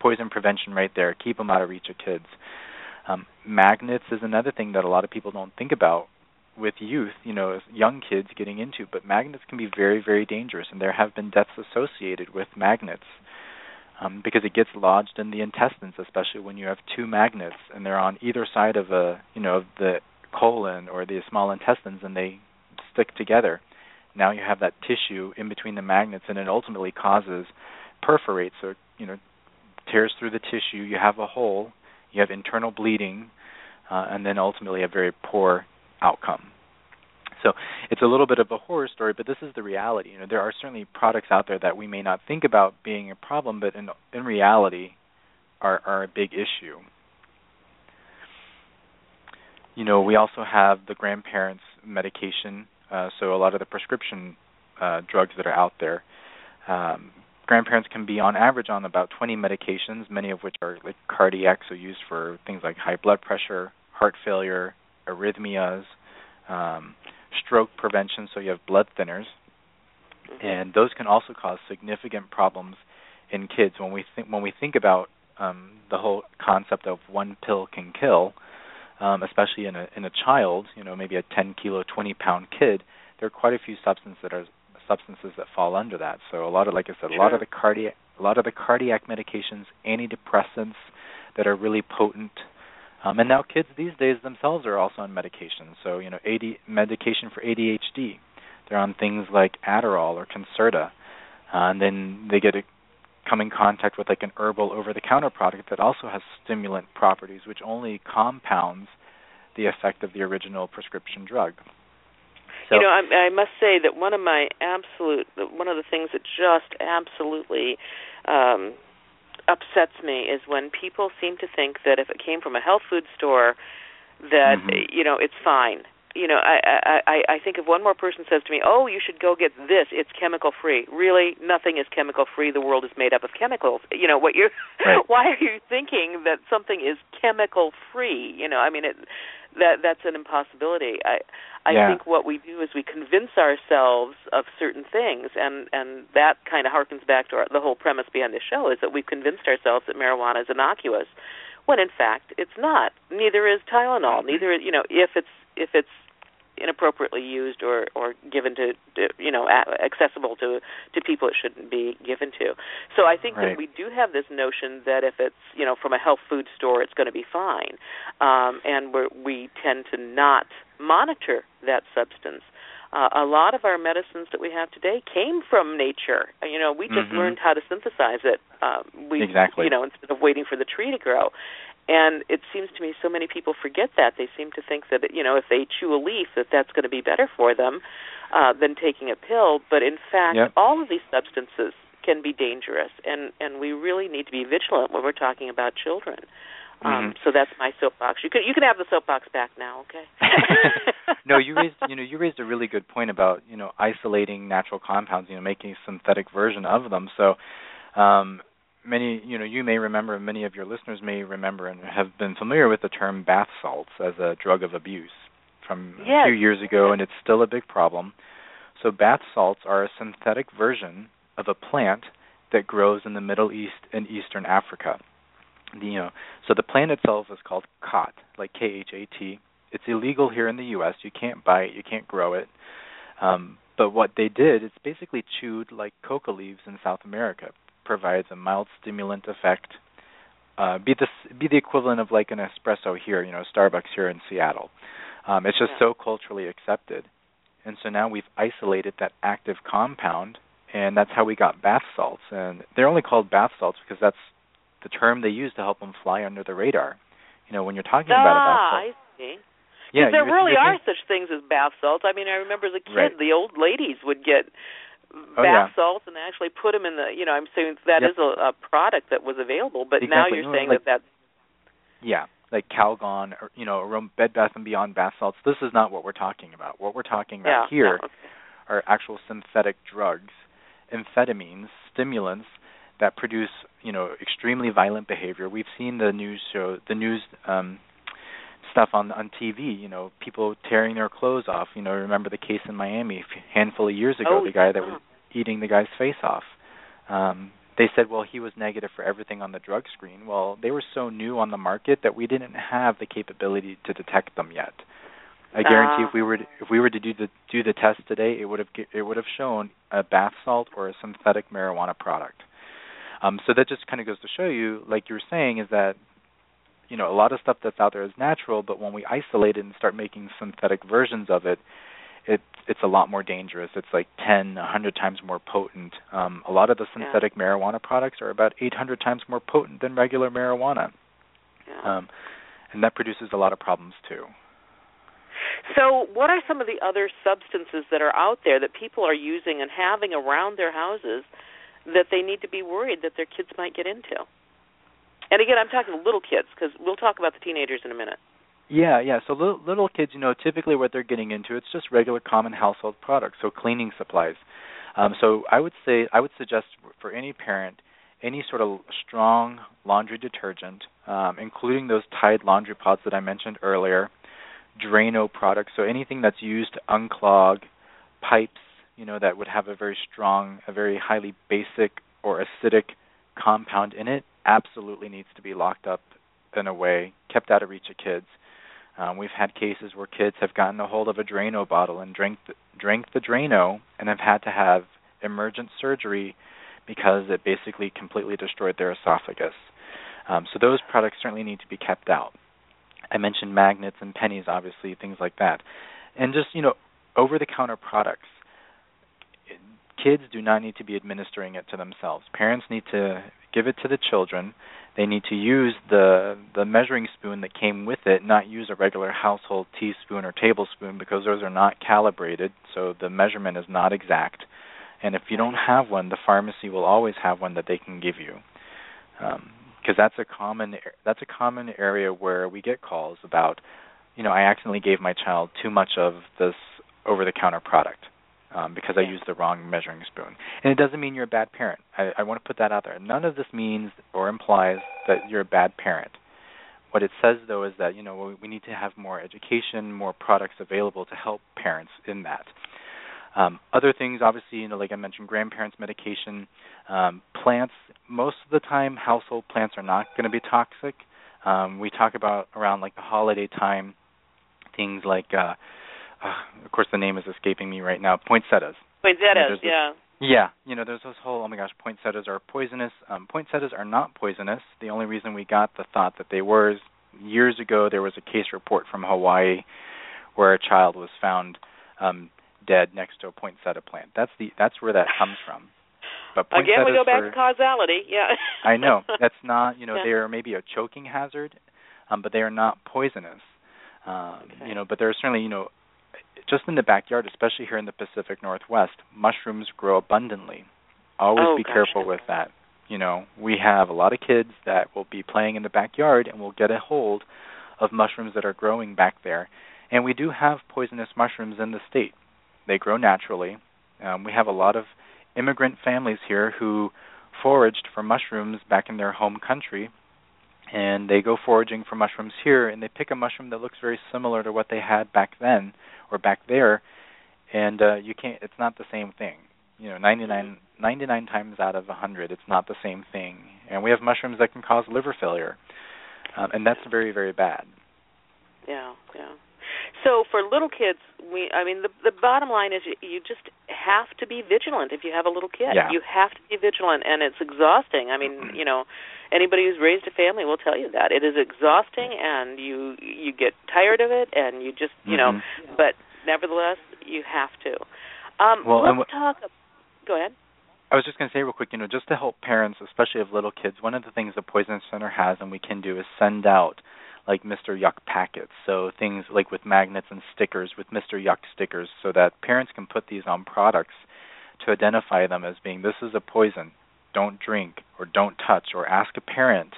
poison prevention right there. Keep them out of reach of kids. Um, magnets is another thing that a lot of people don't think about with youth, you know, young kids getting into. But magnets can be very, very dangerous, and there have been deaths associated with magnets um, because it gets lodged in the intestines, especially when you have two magnets and they're on either side of a, you know, of the colon or the small intestines, and they stick together. Now you have that tissue in between the magnets, and it ultimately causes perforates or you know tears through the tissue. You have a hole. You have internal bleeding, uh, and then ultimately a very poor outcome. So it's a little bit of a horror story, but this is the reality. You know, there are certainly products out there that we may not think about being a problem, but in in reality, are are a big issue. You know, we also have the grandparents' medication uh, so a lot of the prescription uh, drugs that are out there, um, grandparents can be on average on about 20 medications, many of which are like cardiac, so used for things like high blood pressure, heart failure, arrhythmias, um, stroke prevention, so you have blood thinners, mm-hmm. and those can also cause significant problems in kids. When we think when we think about um, the whole concept of one pill can kill, um, especially in a in a child, you know, maybe a 10 kilo, 20 pound kid, there are quite a few substances that are substances that fall under that. So a lot of, like I said, a lot of the cardiac, a lot of the cardiac medications, antidepressants that are really potent. Um, and now kids these days themselves are also on medication. So you know, AD, medication for ADHD. They're on things like Adderall or Concerta, uh, and then they get a come in contact with like an herbal over the counter product that also has stimulant properties which only compounds the effect of the original prescription drug. So, you know, I, I must say that one of my absolute, one of the things that just absolutely um, upsets me is when people seem to think that if it came from a health food store, that mm-hmm. you know it's fine you know, I, I I I think if one more person says to me, "Oh, you should go get this. It's chemical free." Really, nothing is chemical free. The world is made up of chemicals. You know what you're? Right. [LAUGHS] why are you thinking that something is chemical free? You know, I mean, it, that that's an impossibility. I I yeah. think what we do is we convince ourselves of certain things, and and that kind of harkens back to our, the whole premise behind the show is that we've convinced ourselves that marijuana is innocuous when in fact it's not. Neither is Tylenol. Mm-hmm. Neither you know if it's if it's inappropriately used or or given to, to you know accessible to to people it shouldn't be given to. So I think right. that we do have this notion that if it's you know from a health food store it's going to be fine, um, and we we tend to not monitor that substance. Uh, a lot of our medicines that we have today came from nature. You know, we just mm-hmm. learned how to synthesize it. Uh, we, exactly. You know, instead of waiting for the tree to grow. And it seems to me so many people forget that. They seem to think that you know if they chew a leaf that that's going to be better for them uh, than taking a pill. But in fact, yep. all of these substances can be dangerous, and and we really need to be vigilant when we're talking about children. Um, mm-hmm. so that's my soapbox. You can you can have the soapbox back now, okay? [LAUGHS] no, you raised you know you raised a really good point about you know isolating natural compounds, you know making a synthetic version of them. So um, many you know you may remember many of your listeners may remember and have been familiar with the term bath salts as a drug of abuse from yes. a few years ago and it's still a big problem. So bath salts are a synthetic version of a plant that grows in the middle east and eastern africa. You know so the plant itself is called khat like k h a t. It's illegal here in the us you can't buy it. You can't grow it. Um, but what they did is basically chewed like coca leaves in south america provides a mild stimulant effect uh, be the be the equivalent of like an espresso here, you know, Starbucks here in Seattle. Um, it's just Yeah. so culturally accepted, and so now we've isolated that active compound, and that's how we got bath salts. And they're only called bath salts because that's the term they use to help them fly under the radar. You know, when you're talking about a bath ah, salt, I see. yeah, there really are such things as bath salts. I mean, I remember as a kid, Right. the old ladies would get Oh, bath yeah. salts and actually put them in the. You know, I'm saying that Yep. is a, a product that was available, but now you're No, saying like- that that's Yeah, like Calgon or you know, Bed Bath and Beyond bath salts. This is not what we're talking about. What we're talking yeah. here okay. are actual synthetic drugs, amphetamines, stimulants that produce, you know, extremely violent behavior. We've seen the news show, the news um, stuff on on TV. You know, people tearing their clothes off. You know, remember the case in Miami a handful of years ago, Oh, the guy that was eating the guy's face off. Um, they said, well, he was negative for everything on the drug screen. Well, they were so new on the market that we didn't have the capability to detect them yet. I guarantee Ah. if we were to, if we were to do the do the test today, it would have it would have shown a bath salt or a synthetic marijuana product. Um, so that just kind of goes to show you, like you were saying, is that you know a lot of stuff that's out there is natural, but when we isolate it and start making synthetic versions of it, it it's a lot more dangerous. It's like 10, 100 times more potent. Um, a lot of the Yeah. synthetic marijuana products are about 800 times more potent than regular marijuana, Yeah. um, and that produces a lot of problems too. So, what are some of the other substances that are out there that people are using and having around their houses that they need to be worried that their kids might get into? And again, I'm talking little kids because we'll talk about the teenagers in a minute. Yeah, yeah. So little, little kids, you know, typically what they're getting into, it's just regular common household products, so cleaning supplies. Um, so I would say, I would suggest for any parent, any sort of strong laundry detergent, um, including those Tide laundry pods that I mentioned earlier, Drano products, so anything that's used to unclog pipes, you know, that would have a very strong, a very highly basic or acidic compound in it, absolutely needs to be locked up in a way, kept out of reach of kids. Um, we've had cases where kids have gotten a hold of a Drano bottle and drank the, drank the Drano and have had to have emergent surgery because it basically completely destroyed their esophagus. Um, so those products certainly need to be kept out. I mentioned magnets and pennies, obviously, things like that, and just you know, over-the-counter products. Kids do not need to be administering it to themselves. Parents need to give it to the children. They need to use the the measuring spoon that came with it, not use a regular household teaspoon or tablespoon because those are not calibrated, so the measurement is not exact. And if you don't have one, the pharmacy will always have one that they can give you. Um, because that's a common that's a common area where we get calls about, you know, I accidentally gave my child too much of this over-the-counter product um, because I used the wrong measuring spoon. And it doesn't mean you're a bad parent. I, I want to put that out there. None of this means or implies that you're a bad parent. What it says, though, is that you know we, we need to have more education, more products available to help parents in that. Um, other things, obviously, you know, like I mentioned, grandparents' medication, um, plants. Most of the time, household plants are not going to be toxic. Um, we talk about around like the holiday time, things like, uh, uh, of course, the name is escaping me right now. Poinsettias. Poinsettias, there's this- yeah. Yeah, you know, there's this whole oh my gosh, poinsettias are poisonous. Um, poinsettias are not poisonous. The only reason we got the thought that they were is years ago there was a case report from Hawaii where a child was found um, dead next to a poinsettia plant. That's the that's where that comes from. But Again, we go back to causality. Yeah. I know that's not you know Yeah. they are maybe a choking hazard, um, but they are not poisonous. Um, Okay. You know, but there are certainly you know just in the backyard, especially here in the Pacific Northwest, mushrooms grow abundantly. Always Oh, be gosh. careful with that. You know, we have a lot of kids that will be playing in the backyard and will get a hold of mushrooms that are growing back there. And we do have poisonous mushrooms in the state. They grow naturally. Um, we have a lot of immigrant families here who foraged for mushrooms back in their home country and they go foraging for mushrooms here and they pick a mushroom that looks very similar to what they had back then or back there and uh you can't it's not the same thing. You know 99 99 times out of a 100 it's not the same thing. And we have mushrooms that can cause liver failure um, and that's very very bad. Yeah, yeah. So for little kids, we I mean the the bottom line is you, you just have to be vigilant if you have a little kid. Yeah. You have to be vigilant and it's exhausting. I mean, you know, anybody who's raised a family will tell you that. It is exhausting and you you get tired of it and you just, you know, Mhm. but nevertheless, you have to. Um Well, let's talk Go ahead. I was just going to say real quick, you know, just to help parents, especially of little kids, one of the things the Poison Center has and we can do is send out like Mr. Yuck packets. So things like with magnets and stickers with Mr. Yuck stickers so that parents can put these on products to identify them as being this is a poison, don't drink or don't touch or ask a parent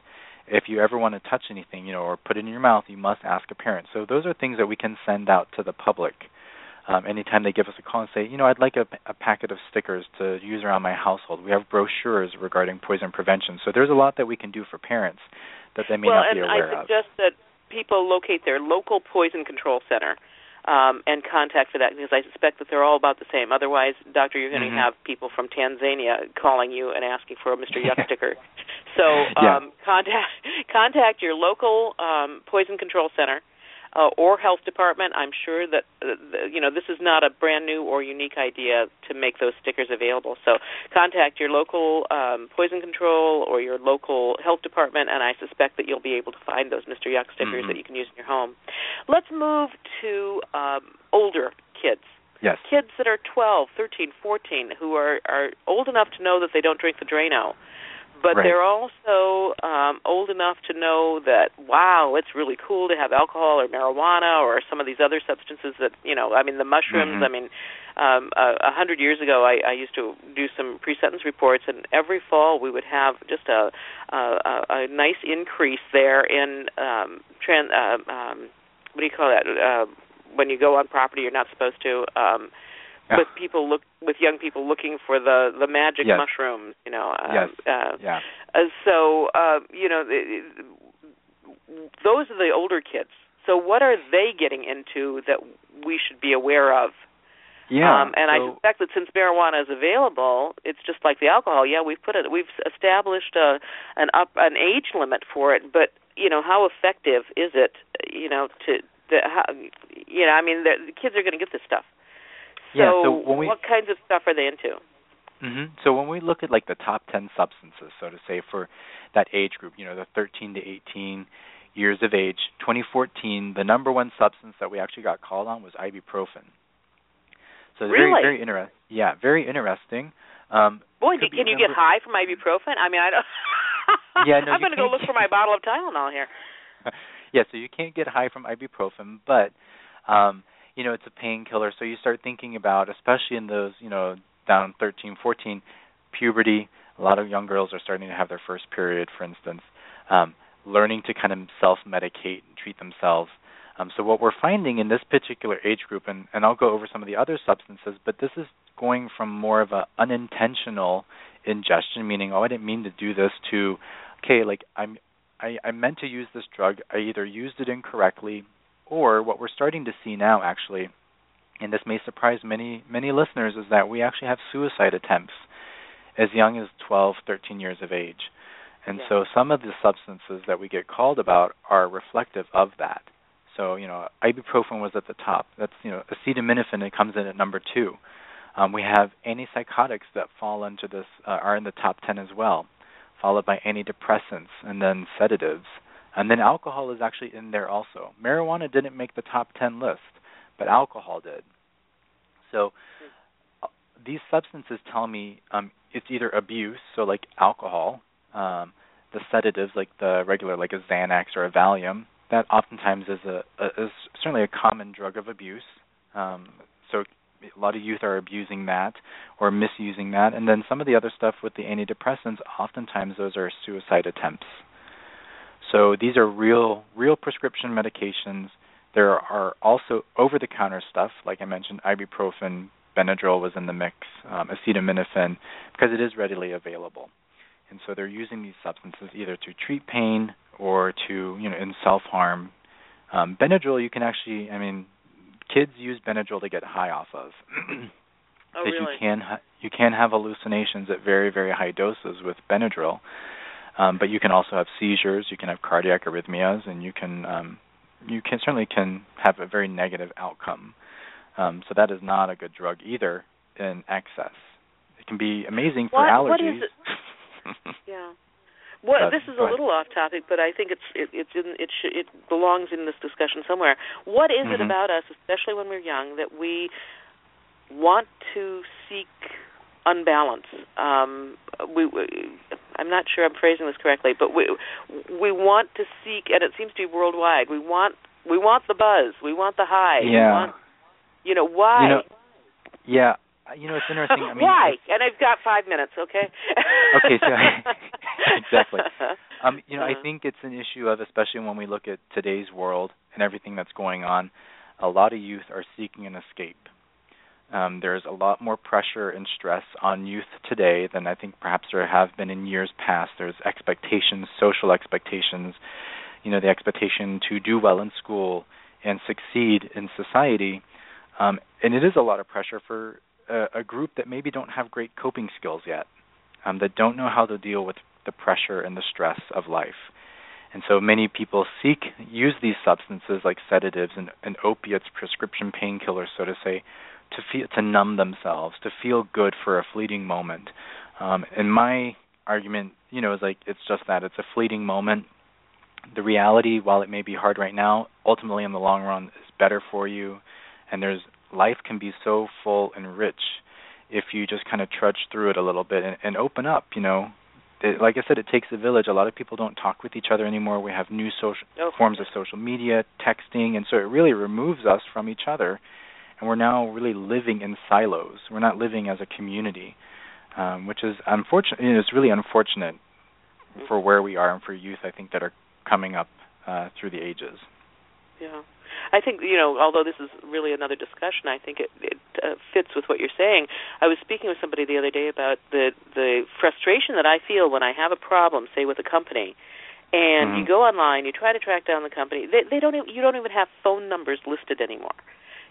if you ever want to touch anything, you know, or put it in your mouth, you must ask a parent. So those are things that we can send out to the public um, anytime they give us a call and say, you know, I'd like a, a packet of stickers to use around my household. We have brochures regarding poison prevention. So there's a lot that we can do for parents that they may well, not be and aware I of. suggest that people locate their local poison control center um, and contact for that because I suspect that they're all about the same. Otherwise, doctor, you're going to Mhm. have people from Tanzania calling you and asking for a Mr. Yuck [LAUGHS] sticker. So Yeah. um, contact [LAUGHS] contact your local um, poison control center. Uh, or health department. I'm sure that uh, the, you know this is not a brand new or unique idea to make those stickers available. So contact your local um, poison control or your local health department, and I suspect that you'll be able to find those Mr. Yuck stickers Mhm. that you can use in your home. Let's move to um, older kids. Yes. Kids that are 12, 13, 14, who are are old enough to know that they don't drink the Drano, but Right. they're also um, old enough to know that wow, it's really cool to have alcohol or marijuana or some of these other substances that you know. I mean, the mushrooms. Mhm. I mean, um, a, a hundred years ago, I, I used to do some pre-sentence reports, and every fall we would have just a a, a, nice increase there in um, tran- uh, um, what do you call that? Uh, when you go on property you're not supposed to. Um, Yeah. with people look with young people looking for the the magic Yes. mushrooms, you know. Um, Yes. Uh, Yeah. uh, so uh, you know, those are the older kids. So what are they getting into that we should be aware of? Yeah. Um, and I so- suspect that since marijuana is available, it's just like the alcohol. Yeah, we've put it, we've established a, an up an age limit for it, but you know, how effective is it? You know, to the how, you know, I mean, the, the kids are going to get this stuff. So, Yeah, so when we- what kinds of stuff are they into? hmm So when we look at like the top 10 substances, so to say, for that age group, you know, the 13 to 18 years of age, 2014, the number one substance that we actually got called on was ibuprofen. So it's Really? very, very interesting. Yeah, very interesting. Um, Boy, can you get high from ibuprofen? I mean, I don't. [LAUGHS] Yeah, no, [LAUGHS] I'm going to go look for my bottle of Tylenol here. [LAUGHS] yeah, so you can't get high from ibuprofen, but um, you know, it's a painkiller. So you start thinking about, especially in those, you know, down 13, 14, puberty. A lot of young girls are starting to have their first period, for instance. Um, learning to kind of self-medicate and treat themselves. Um, so what we're finding in this particular age group, and, and I'll go over some of the other substances, but this is going from more of a unintentional ingestion, meaning, oh, I didn't mean to do this, to, okay, like I'm, I, I meant to use this drug. I either used it incorrectly, or what we're starting to see now, actually, and this may surprise many many listeners, is that we actually have suicide attempts as young as 12, 13 years of age. And Yeah. so some of the substances that we get called about are reflective of that. So, you know, ibuprofen was at the top. That's, you know, acetaminophen it comes in at number 2. Um, we have antipsychotics that fall into this uh, are in the top 10 as well, followed by antidepressants and then sedatives. And then alcohol is actually in there also. Marijuana didn't make the top 10 list, but alcohol did. So uh, these substances tell me um, it's either abuse, so like alcohol, um, the sedatives like the regular, like a Xanax or a Valium. That oftentimes is a, a is certainly a common drug of abuse. Um, so a lot of youth are abusing that or misusing that, and then some of the other stuff with the antidepressants. Oftentimes those are suicide attempts. So these are real, real prescription medications. There are also over-the-counter stuff, like I mentioned, ibuprofen, Benadryl was in the mix, um, acetaminophen, because it is readily available. And so they're using these substances either to treat pain or to, you know, in self-harm. Um, Benadryl, you can actually, I mean, kids use Benadryl to get high off of. [CLEARS THROAT] Oh, because really? you can ha- you can have hallucinations at very very high doses with Benadryl, um, but you can also have seizures, you can have cardiac arrhythmias, and you can um, you can certainly can have a very negative outcome. Um, so that is not a good drug either in excess. It can be amazing for what, allergies. What is it? [LAUGHS] yeah. Well, But- this is a little off topic, but I think it's it, it's in, it sh- it belongs in this discussion somewhere. What is it Mhm. about us, especially when we're young, that we want to seek unbalance? Um, we, we I'm not sure I'm phrasing this correctly, but we we want to seek, and it seems to be worldwide. We want we want the buzz, we want the high. Yeah. want, you know why? You know, yeah, you know it's interesting. I [LAUGHS] mean, why? And I've got five minutes. Okay. Okay, so [LAUGHS] exactly. Um, you know, I Uh-huh. think it's an issue of, especially when we look at today's world and everything that's going on, a lot of youth are seeking an escape. Um, there's a lot more pressure and stress on youth today than I think perhaps there have been in years past. There's expectations, social expectations, you know, the expectation to do well in school and succeed in society. Um, and it is a lot of pressure for a, a group that maybe don't have great coping skills yet um, that don't know how to deal with the pressure and the stress of life. And so many people seek use these substances like sedatives and, and opiates, prescription painkillers, so to say, to feel to numb themselves, to feel good for a fleeting moment. Um, and my argument, you know, is like it's just that it's a fleeting moment. The reality, while it may be hard right now, ultimately in the long run is better for you. And there's life can be so full and rich if you just kind of trudge through it a little bit and, and open up. You know, it, like I said, it takes a village. A lot of people don't talk with each other anymore. We have new social forms of social media, texting, and so it really removes us from each other. And we're now really living in silos. We're not living as a community, um, which is unfortunate. You know, it's really unfortunate for where we are and for youth. I think that are coming up uh, through the ages. Yeah. I think you know, although this is really another discussion, I think it, it uh, fits with what you're saying. I was speaking with somebody the other day about the the frustration that I feel when I have a problem, say with a company, and you Mhm. go online, you try to track down the company. They they don't you don't even have phone numbers listed anymore.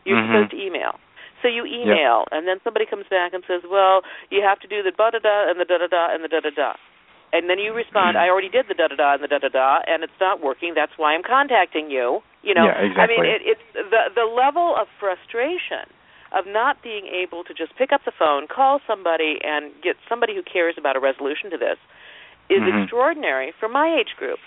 You're Mhm. supposed to email. So you email, and then somebody comes back and says, "Well, you have to do the da da da and the da da da and the da da da." And then you respond, Mhm. "I already did the da da da and the da da da, and it's not working. That's why I'm contacting you." You know, Yeah, exactly. I mean, it, it's the the level of frustration of not being able to just pick up the phone, call somebody, and get somebody who cares about a resolution to this is Mhm. extraordinary for my age group.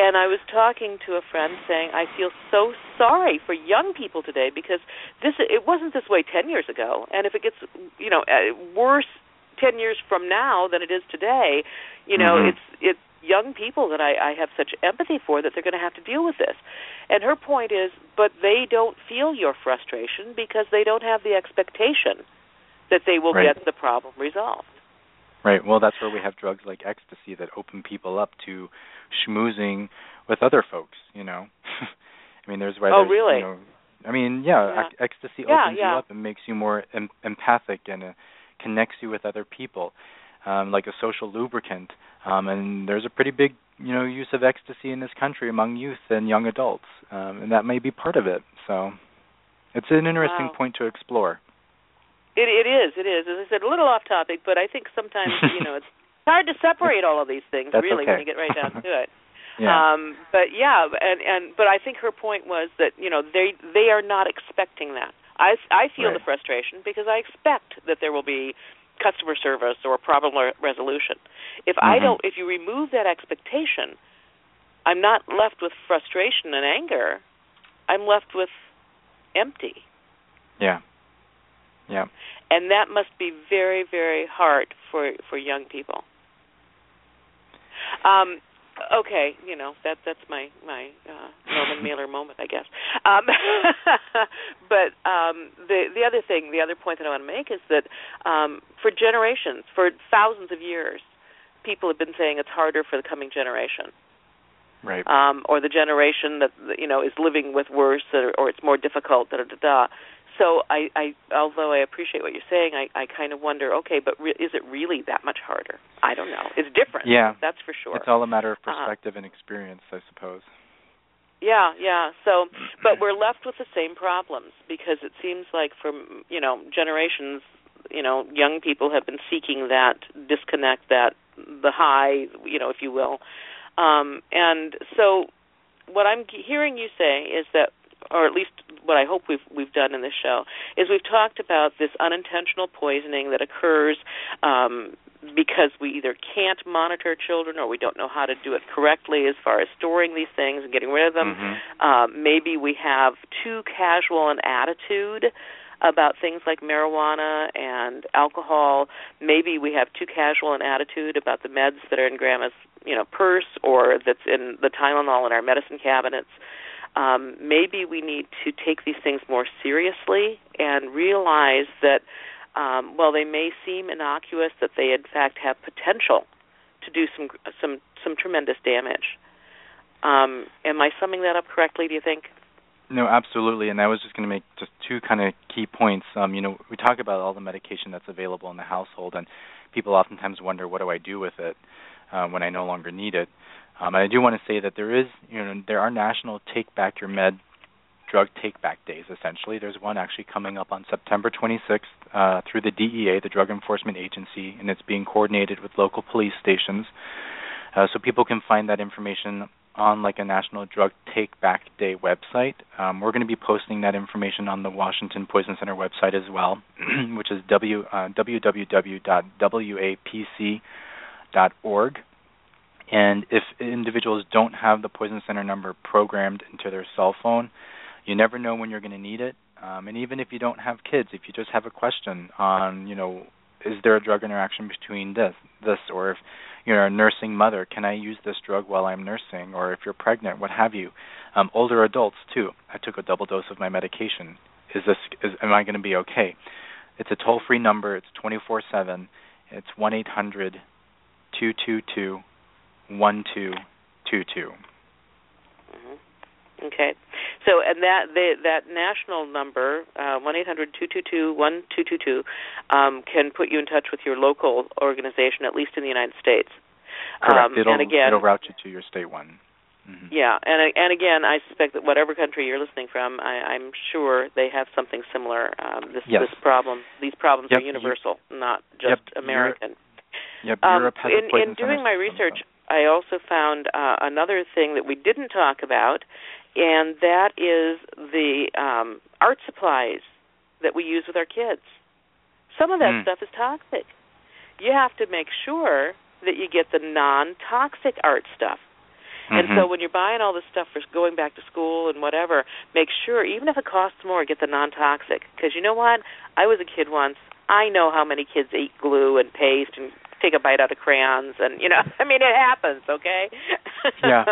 And I was talking to a friend saying I feel so sorry for young people today because this it wasn't this way 10 years ago and if it gets you know uh, worse 10 years from now than it is today, you know, Mhm. it's it's young people that I I have such empathy for that they're going to have to deal with this. And her point is but they don't feel your frustration because they don't have the expectation that they will Right. get the problem resolved. Right. Well, that's where we have drugs like ecstasy that open people up to schmoozing with other folks. You know, [LAUGHS] I mean, there's why. Oh, there's, really? You know, I mean, yeah, Yeah. ec- ecstasy Yeah, opens yeah. you up and makes you more em- empathic and uh, connects you with other people, um, like a social lubricant. Um, and there's a pretty big, you know, use of ecstasy in this country among youth and young adults, um, and that may be part of it. So, it's an interesting Wow. point to explore. It it is, it is. As I said, a little off topic, but I think sometimes, [LAUGHS] you know, it's hard to separate all of these things That's really okay. when you get right down to it. [LAUGHS] Yeah. Um, but yeah, and and but I think her point was that you know they they are not expecting that. I I feel Right. the frustration because I expect that there will be customer service or problem resolution. If I Mhm. don't, if you remove that expectation, I'm not left with frustration and anger. I'm left with empty, yeah. Yeah. and that must be very very hard for for young people. Um, okay, you know that that's my my uh, Norman [LAUGHS] Mailer moment, I guess. Um, [LAUGHS] but um, the the other thing, the other point that I want to make is that um, for generations, for thousands of years, people have been saying it's harder for the coming generation, Right. um, or the generation that you know is living with worse, or, or it's more difficult. Da da da da. So I, I, although I appreciate what you're saying, I, I kind of wonder. Okay, but re- is it really that much harder? I don't know. It's different. Yeah. that's for sure. It's all a matter of Uh-huh. perspective and experience, I suppose. Yeah, yeah. So, but we're left with the same problems because it seems like from you know generations, you know, young people have been seeking that disconnect, that the high, you know, if you will, um, and so what I'm hearing you say is that or at least what I hope we've we've done in this show is we've talked about this unintentional poisoning that occurs um, because we either can't monitor children or we don't know how to do it correctly as far as storing these things and getting rid of them. Mm-hmm. Um, maybe we have too casual an attitude about things like marijuana and alcohol. Maybe we have too casual an attitude about the meds that are in grandma's, you know, purse or that's in the Tylenol in our medicine cabinets. Um, maybe we need to take these things more seriously and realize that um, while they may seem innocuous, that they in fact have potential to do some some some tremendous damage. Um, am I summing that up correctly? Do you think? No, absolutely. And I was just going to make just two kind of key points. Um, you know, we talk about all the medication that's available in the household, and people oftentimes wonder, what do I do with it uh, when I no longer need it? Um, I do want to say that there is, you know, there are national Take Back Your Med drug take back days essentially there's one actually coming up on september 26th uh, through the dea the drug enforcement agency and it's being coordinated with local police stations uh, so people can find that information on like a National Drug Take Back Day website. Um, we're going to be posting that information on the Washington Poison Center website as well, [CLEARS THROAT] which is w, uh, www.wapc.org. And if individuals don't have the Poison Center number programmed into their cell phone, you never know when you're going to need it. Um, and even if you don't have kids, if you just have a question on, you know, is there a drug interaction between this, this, or if you're a nursing mother, can I use this drug while I'm nursing? Or if you're pregnant, what have you? Um, older adults too. I took a double dose of my medication. Is this? Is, am I going to be okay? It's a toll-free number. It's 24/7. It's one eight hundred two two two one two two two. Mm-hmm. Okay. So, and that the, that national number, uh, one eight hundred two two two one two two two, um, can put you in touch with your local organization, at least in the United States. Correct. Um, it'll, and again, it'll route you to your state one. Mm-hmm. Yeah, and and again, I suspect that whatever country you're listening from, I, I'm sure they have something similar. Um, this yes. this problem, these problems yep. are universal, not just yep. American. Yep. Um, Europe has in, in doing my research, I also found uh, another thing that we didn't talk about, and that is the um, art supplies that we use with our kids. Some of that mm. stuff is toxic. You have to make sure that you get the non-toxic art stuff. And mm-hmm. so when you're buying all this stuff for going back to school and whatever, make sure even if it costs more, get the non-toxic. Because you know what? I was a kid once. I know how many kids eat glue and paste and take a bite out of crayons and you know [LAUGHS] i mean it happens okay? Yeah.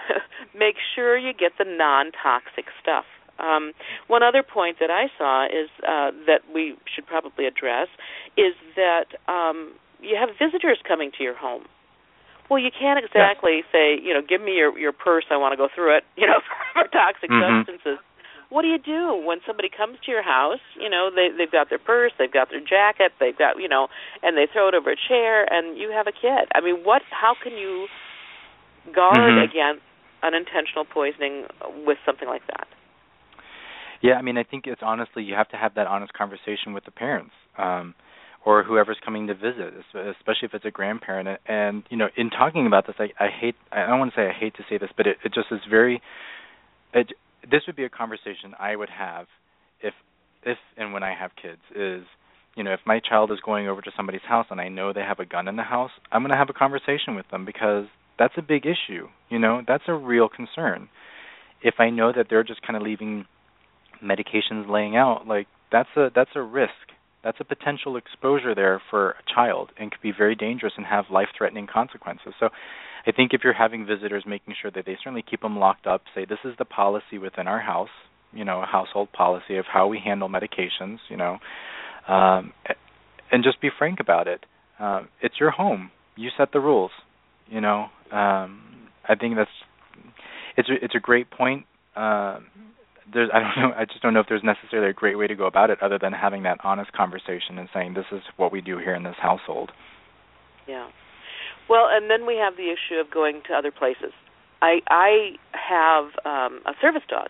[LAUGHS] Make sure you get the non toxic stuff. Um, one other point that i saw is uh, that we should probably address is that um, you have visitors coming to your home. Well you can't exactly yeah. say you know give me your your purse i want to go through it [LAUGHS] you know for toxic mm-hmm. substances what do you do when somebody comes to your house? You know, they they've got their purse, they've got their jacket, they've got you know, and they throw it over a chair, and you have a kid. I mean, what? How can you guard mm-hmm. against unintentional poisoning with something like that? Yeah, I mean, I think it's honestly you have to have that honest conversation with the parents. Um, or whoever's coming to visit, especially if it's a grandparent. And you know, in talking about this, I, I hate. I don't want to say I hate to say this, but it, it just is very. It, this would be a conversation I would have if if and when I have kids is you know if my child is going over to somebody's house and I know they have a gun in the house I'm going to have a conversation with them because that's a big issue you know that's a real concern. If I know that they're just kind of leaving medications laying out like that's a that's a risk. That's a potential exposure there for a child and could be very dangerous and have life threatening consequences. So I think if you're having visitors, making sure that they certainly keep them locked up. Say this is the policy within our house, you know, a household policy of how we handle medications, you know, um, and just be frank about it. Um, it's your home. You set the rules. You know, um, I think that's it's a, it's a great point. Uh, there's I don't [LAUGHS] know I just don't know if there's necessarily a great way to go about it other than having that honest conversation and saying this is what we do here in this household. Yeah. Well, and then we have the issue of going to other places. I I have um a service dog.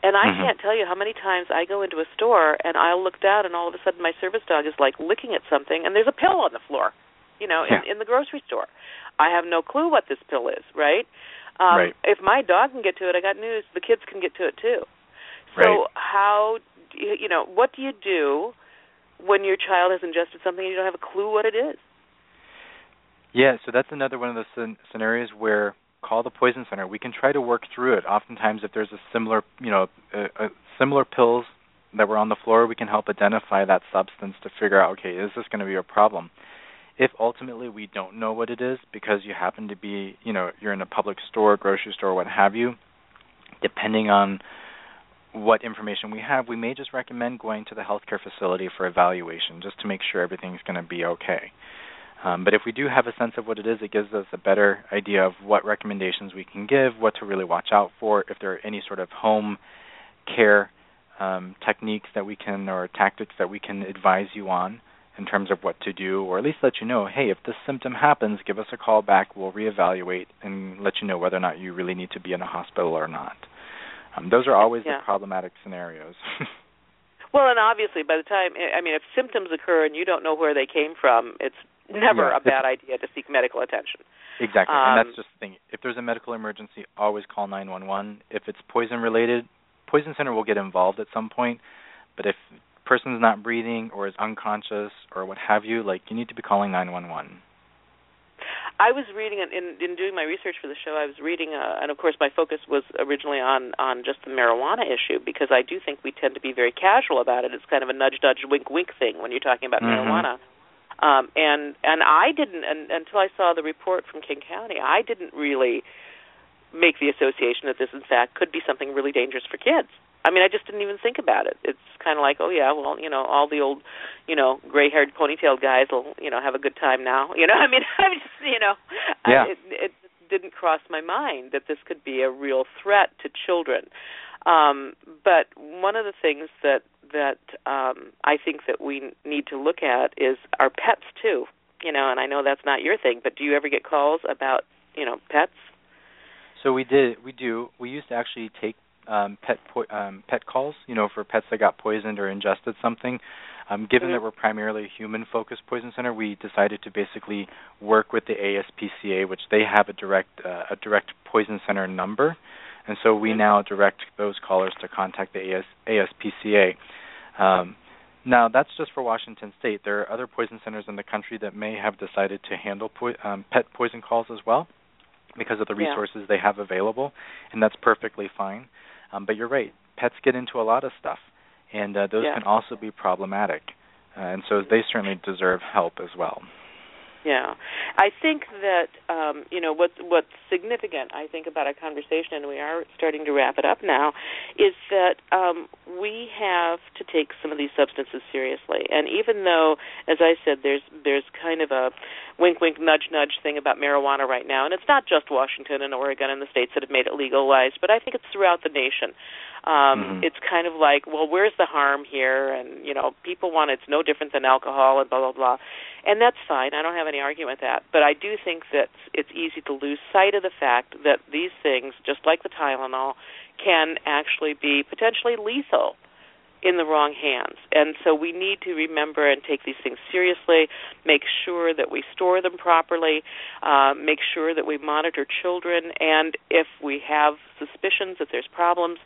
And I mm-hmm. can't tell you how many times I go into a store and I'll look down and all of a sudden my service dog is like licking at something and there's a pill on the floor, you know, yeah. in, in the grocery store. I have no clue what this pill is, right? Um, right. If my dog can get to it, I got news. The kids can get to it too. So Right. how you know what do you do when your child has ingested something and you don't have a clue what it is? Yeah, so that's another one of the scenarios where call the poison center. We can try to work through it. Oftentimes, if there's a similar, you know, a, a similar pills that were on the floor, we can help identify that substance to figure out, okay, is this going to be a problem? If ultimately we don't know what it is because you happen to be, you know, you're in a public store, grocery store, what have you, depending on what information we have, we may just recommend going to the healthcare facility for evaluation just to make sure everything's going to be okay. Um, but if we do have a sense of what it is, it gives us a better idea of what recommendations we can give, what to really watch out for, if there are any sort of home care um, techniques that we can or tactics that we can advise you on in terms of what to do, or at least let you know, hey, if this symptom happens, give us a call back. We'll reevaluate and let you know whether or not you really need to be in a hospital or not. Um, those are always Yeah. the problematic scenarios. [LAUGHS] Well, and obviously, by the time I mean, if symptoms occur and you don't know where they came from, it's never Yeah, a bad idea to seek medical attention. Exactly, Um, and that's just the thing. If there's a medical emergency, always call 911. If it's poison related, poison center will get involved at some point. But if person's not breathing or is unconscious or what have you, like you need to be calling 911. I was reading in, in in doing my research for the show. I was reading, uh, and of course, my focus was originally on on just the marijuana issue because I do think we tend to be very casual about it. It's kind of a nudge, nudge, wink, wink thing when you're talking about Mhm. marijuana. Um, and and I didn't and, until I saw the report from King County. I didn't really make the association that this, in fact, could be something really dangerous for kids. I mean, I just didn't even think about it. It's kind of like, oh yeah, well, you know, all the old, you know, gray-haired, ponytailed guys will, you know, have a good time now. [LAUGHS] You know, I mean, [LAUGHS] I just, you know, Yeah. I, it, it didn't cross my mind that this could be a real threat to children. Um, but one of the things that that um, I think that we need to look at is our pets too. You know, and I know that's not your thing, but do you ever get calls about, you know, pets? So we did, we do. We used to actually take um, pet po- um, pet calls, you know, for pets that got poisoned or ingested something. Um, given Mhm. that we're primarily a human-focused poison center, we decided to basically work with the ASPCA, which they have a direct uh, a direct poison center number, and so we now direct those callers to contact the AS, ASPCA. Um, now, that's just for Washington State. There are other poison centers in the country that may have decided to handle po- um, pet poison calls as well because of the Yeah. resources they have available, and that's perfectly fine. Um, but you're right; pets get into a lot of stuff, and uh, those Yeah. can also be problematic, uh, and so they certainly deserve help as well. Yeah, I think that um, you know what's what's significant. I think about our conversation, and we are starting to wrap it up now, is that um, we have to take some of these substances seriously. And even though, as I said, there's there's kind of a wink, wink, nudge, nudge thing about marijuana right now, and it's not just Washington and Oregon and the states that have made it legalized, but I think it's throughout the nation. Um, Mhm. It's kind of like, well, where's the harm here? And you know, people want it's no different than alcohol and blah blah blah, and that's fine. I don't have any argument with that. But I do think that it's easy to lose sight of the fact that these things, just like the Tylenol, can actually be potentially lethal in the wrong hands. And so we need to remember and take these things seriously, make sure that we store them properly, uh, make sure that we monitor children, and if we have suspicions that there's problems,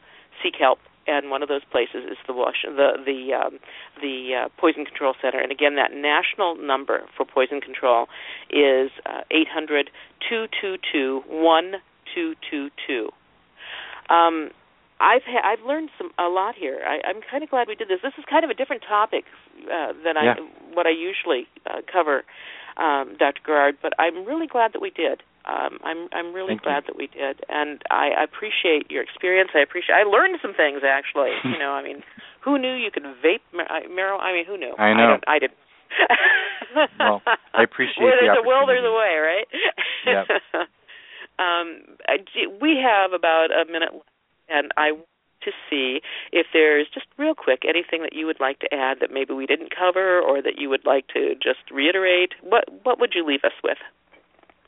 seek help. And one of those places is the wash, the the um, the uh, Poison Control Center. And again, that national number for poison control is uh, eight hundred two two two one two two two. Um, I've ha- I've learned some a lot here. I, I'm kind of glad we did this. This is kind of a different topic uh, than Yeah. I what I usually uh, cover, um, Dr. Garrard. But I'm really glad that we did. Um, I'm I'm really Thank you. glad that we did, and I appreciate your experience. I appreciate. I learned some things actually. [LAUGHS] you know, I mean, who knew you could vape mar- I- marijuana? I mean, who knew? I know. don't, I didn't. Well, I appreciate Where the there's a will, there's a way, right? Yep. [LAUGHS] um, I, we have about a minute left, and I want to see if there's just real quick anything that you would like to add that maybe we didn't cover, or that you would like to just reiterate. What What would you leave us with?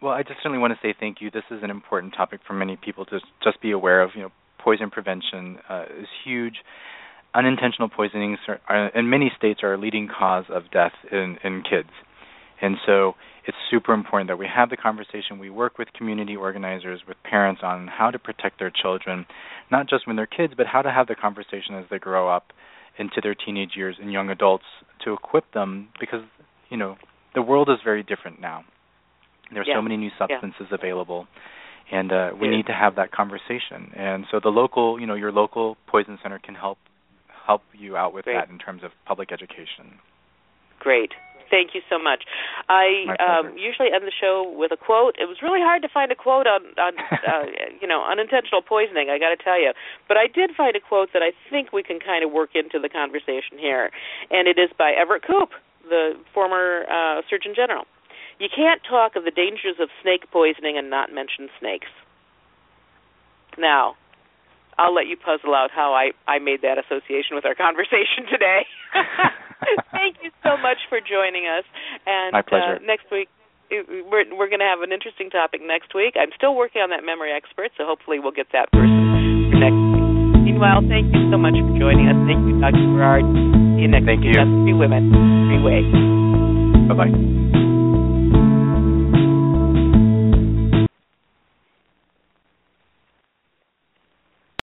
Well, I just certainly want to say thank you. This is an important topic for many people to just be aware of. You know, poison prevention uh, is huge. Unintentional poisonings are, are, in many states are a leading cause of death in, in kids. And so it's super important that we have the conversation. We work with community organizers, with parents on how to protect their children, not just when they're kids, but how to have the conversation as they grow up into their teenage years and young adults to equip them because, you know, the world is very different now. There's yeah. so many new substances yeah. available and uh, we need to have that conversation. And so the local, you know, your local poison center can help help you out with Great. that in terms of public education. Great. Thank you so much. I um, usually end the show with a quote. It was really hard to find a quote on, on [LAUGHS] uh, you know, unintentional poisoning. I got to tell you, but I did find a quote that I think we can kind of work into the conversation here, and it is by Everett Koop, the former uh, Surgeon General. You can't talk of the dangers of snake poisoning and not mention snakes. Now, I'll let you puzzle out how I, I made that association with our [LAUGHS] conversation today. [LAUGHS] Thank you so much for joining us. And My pleasure. Uh, next week, we're we're going to have an interesting topic next week. I'm still working on that memory expert, so hopefully we'll get that person for next week. Meanwhile, thank you so much for joining us. Thank you, Dr. Garrard. See you next thank week. You. That's three women, three ways. Bye bye.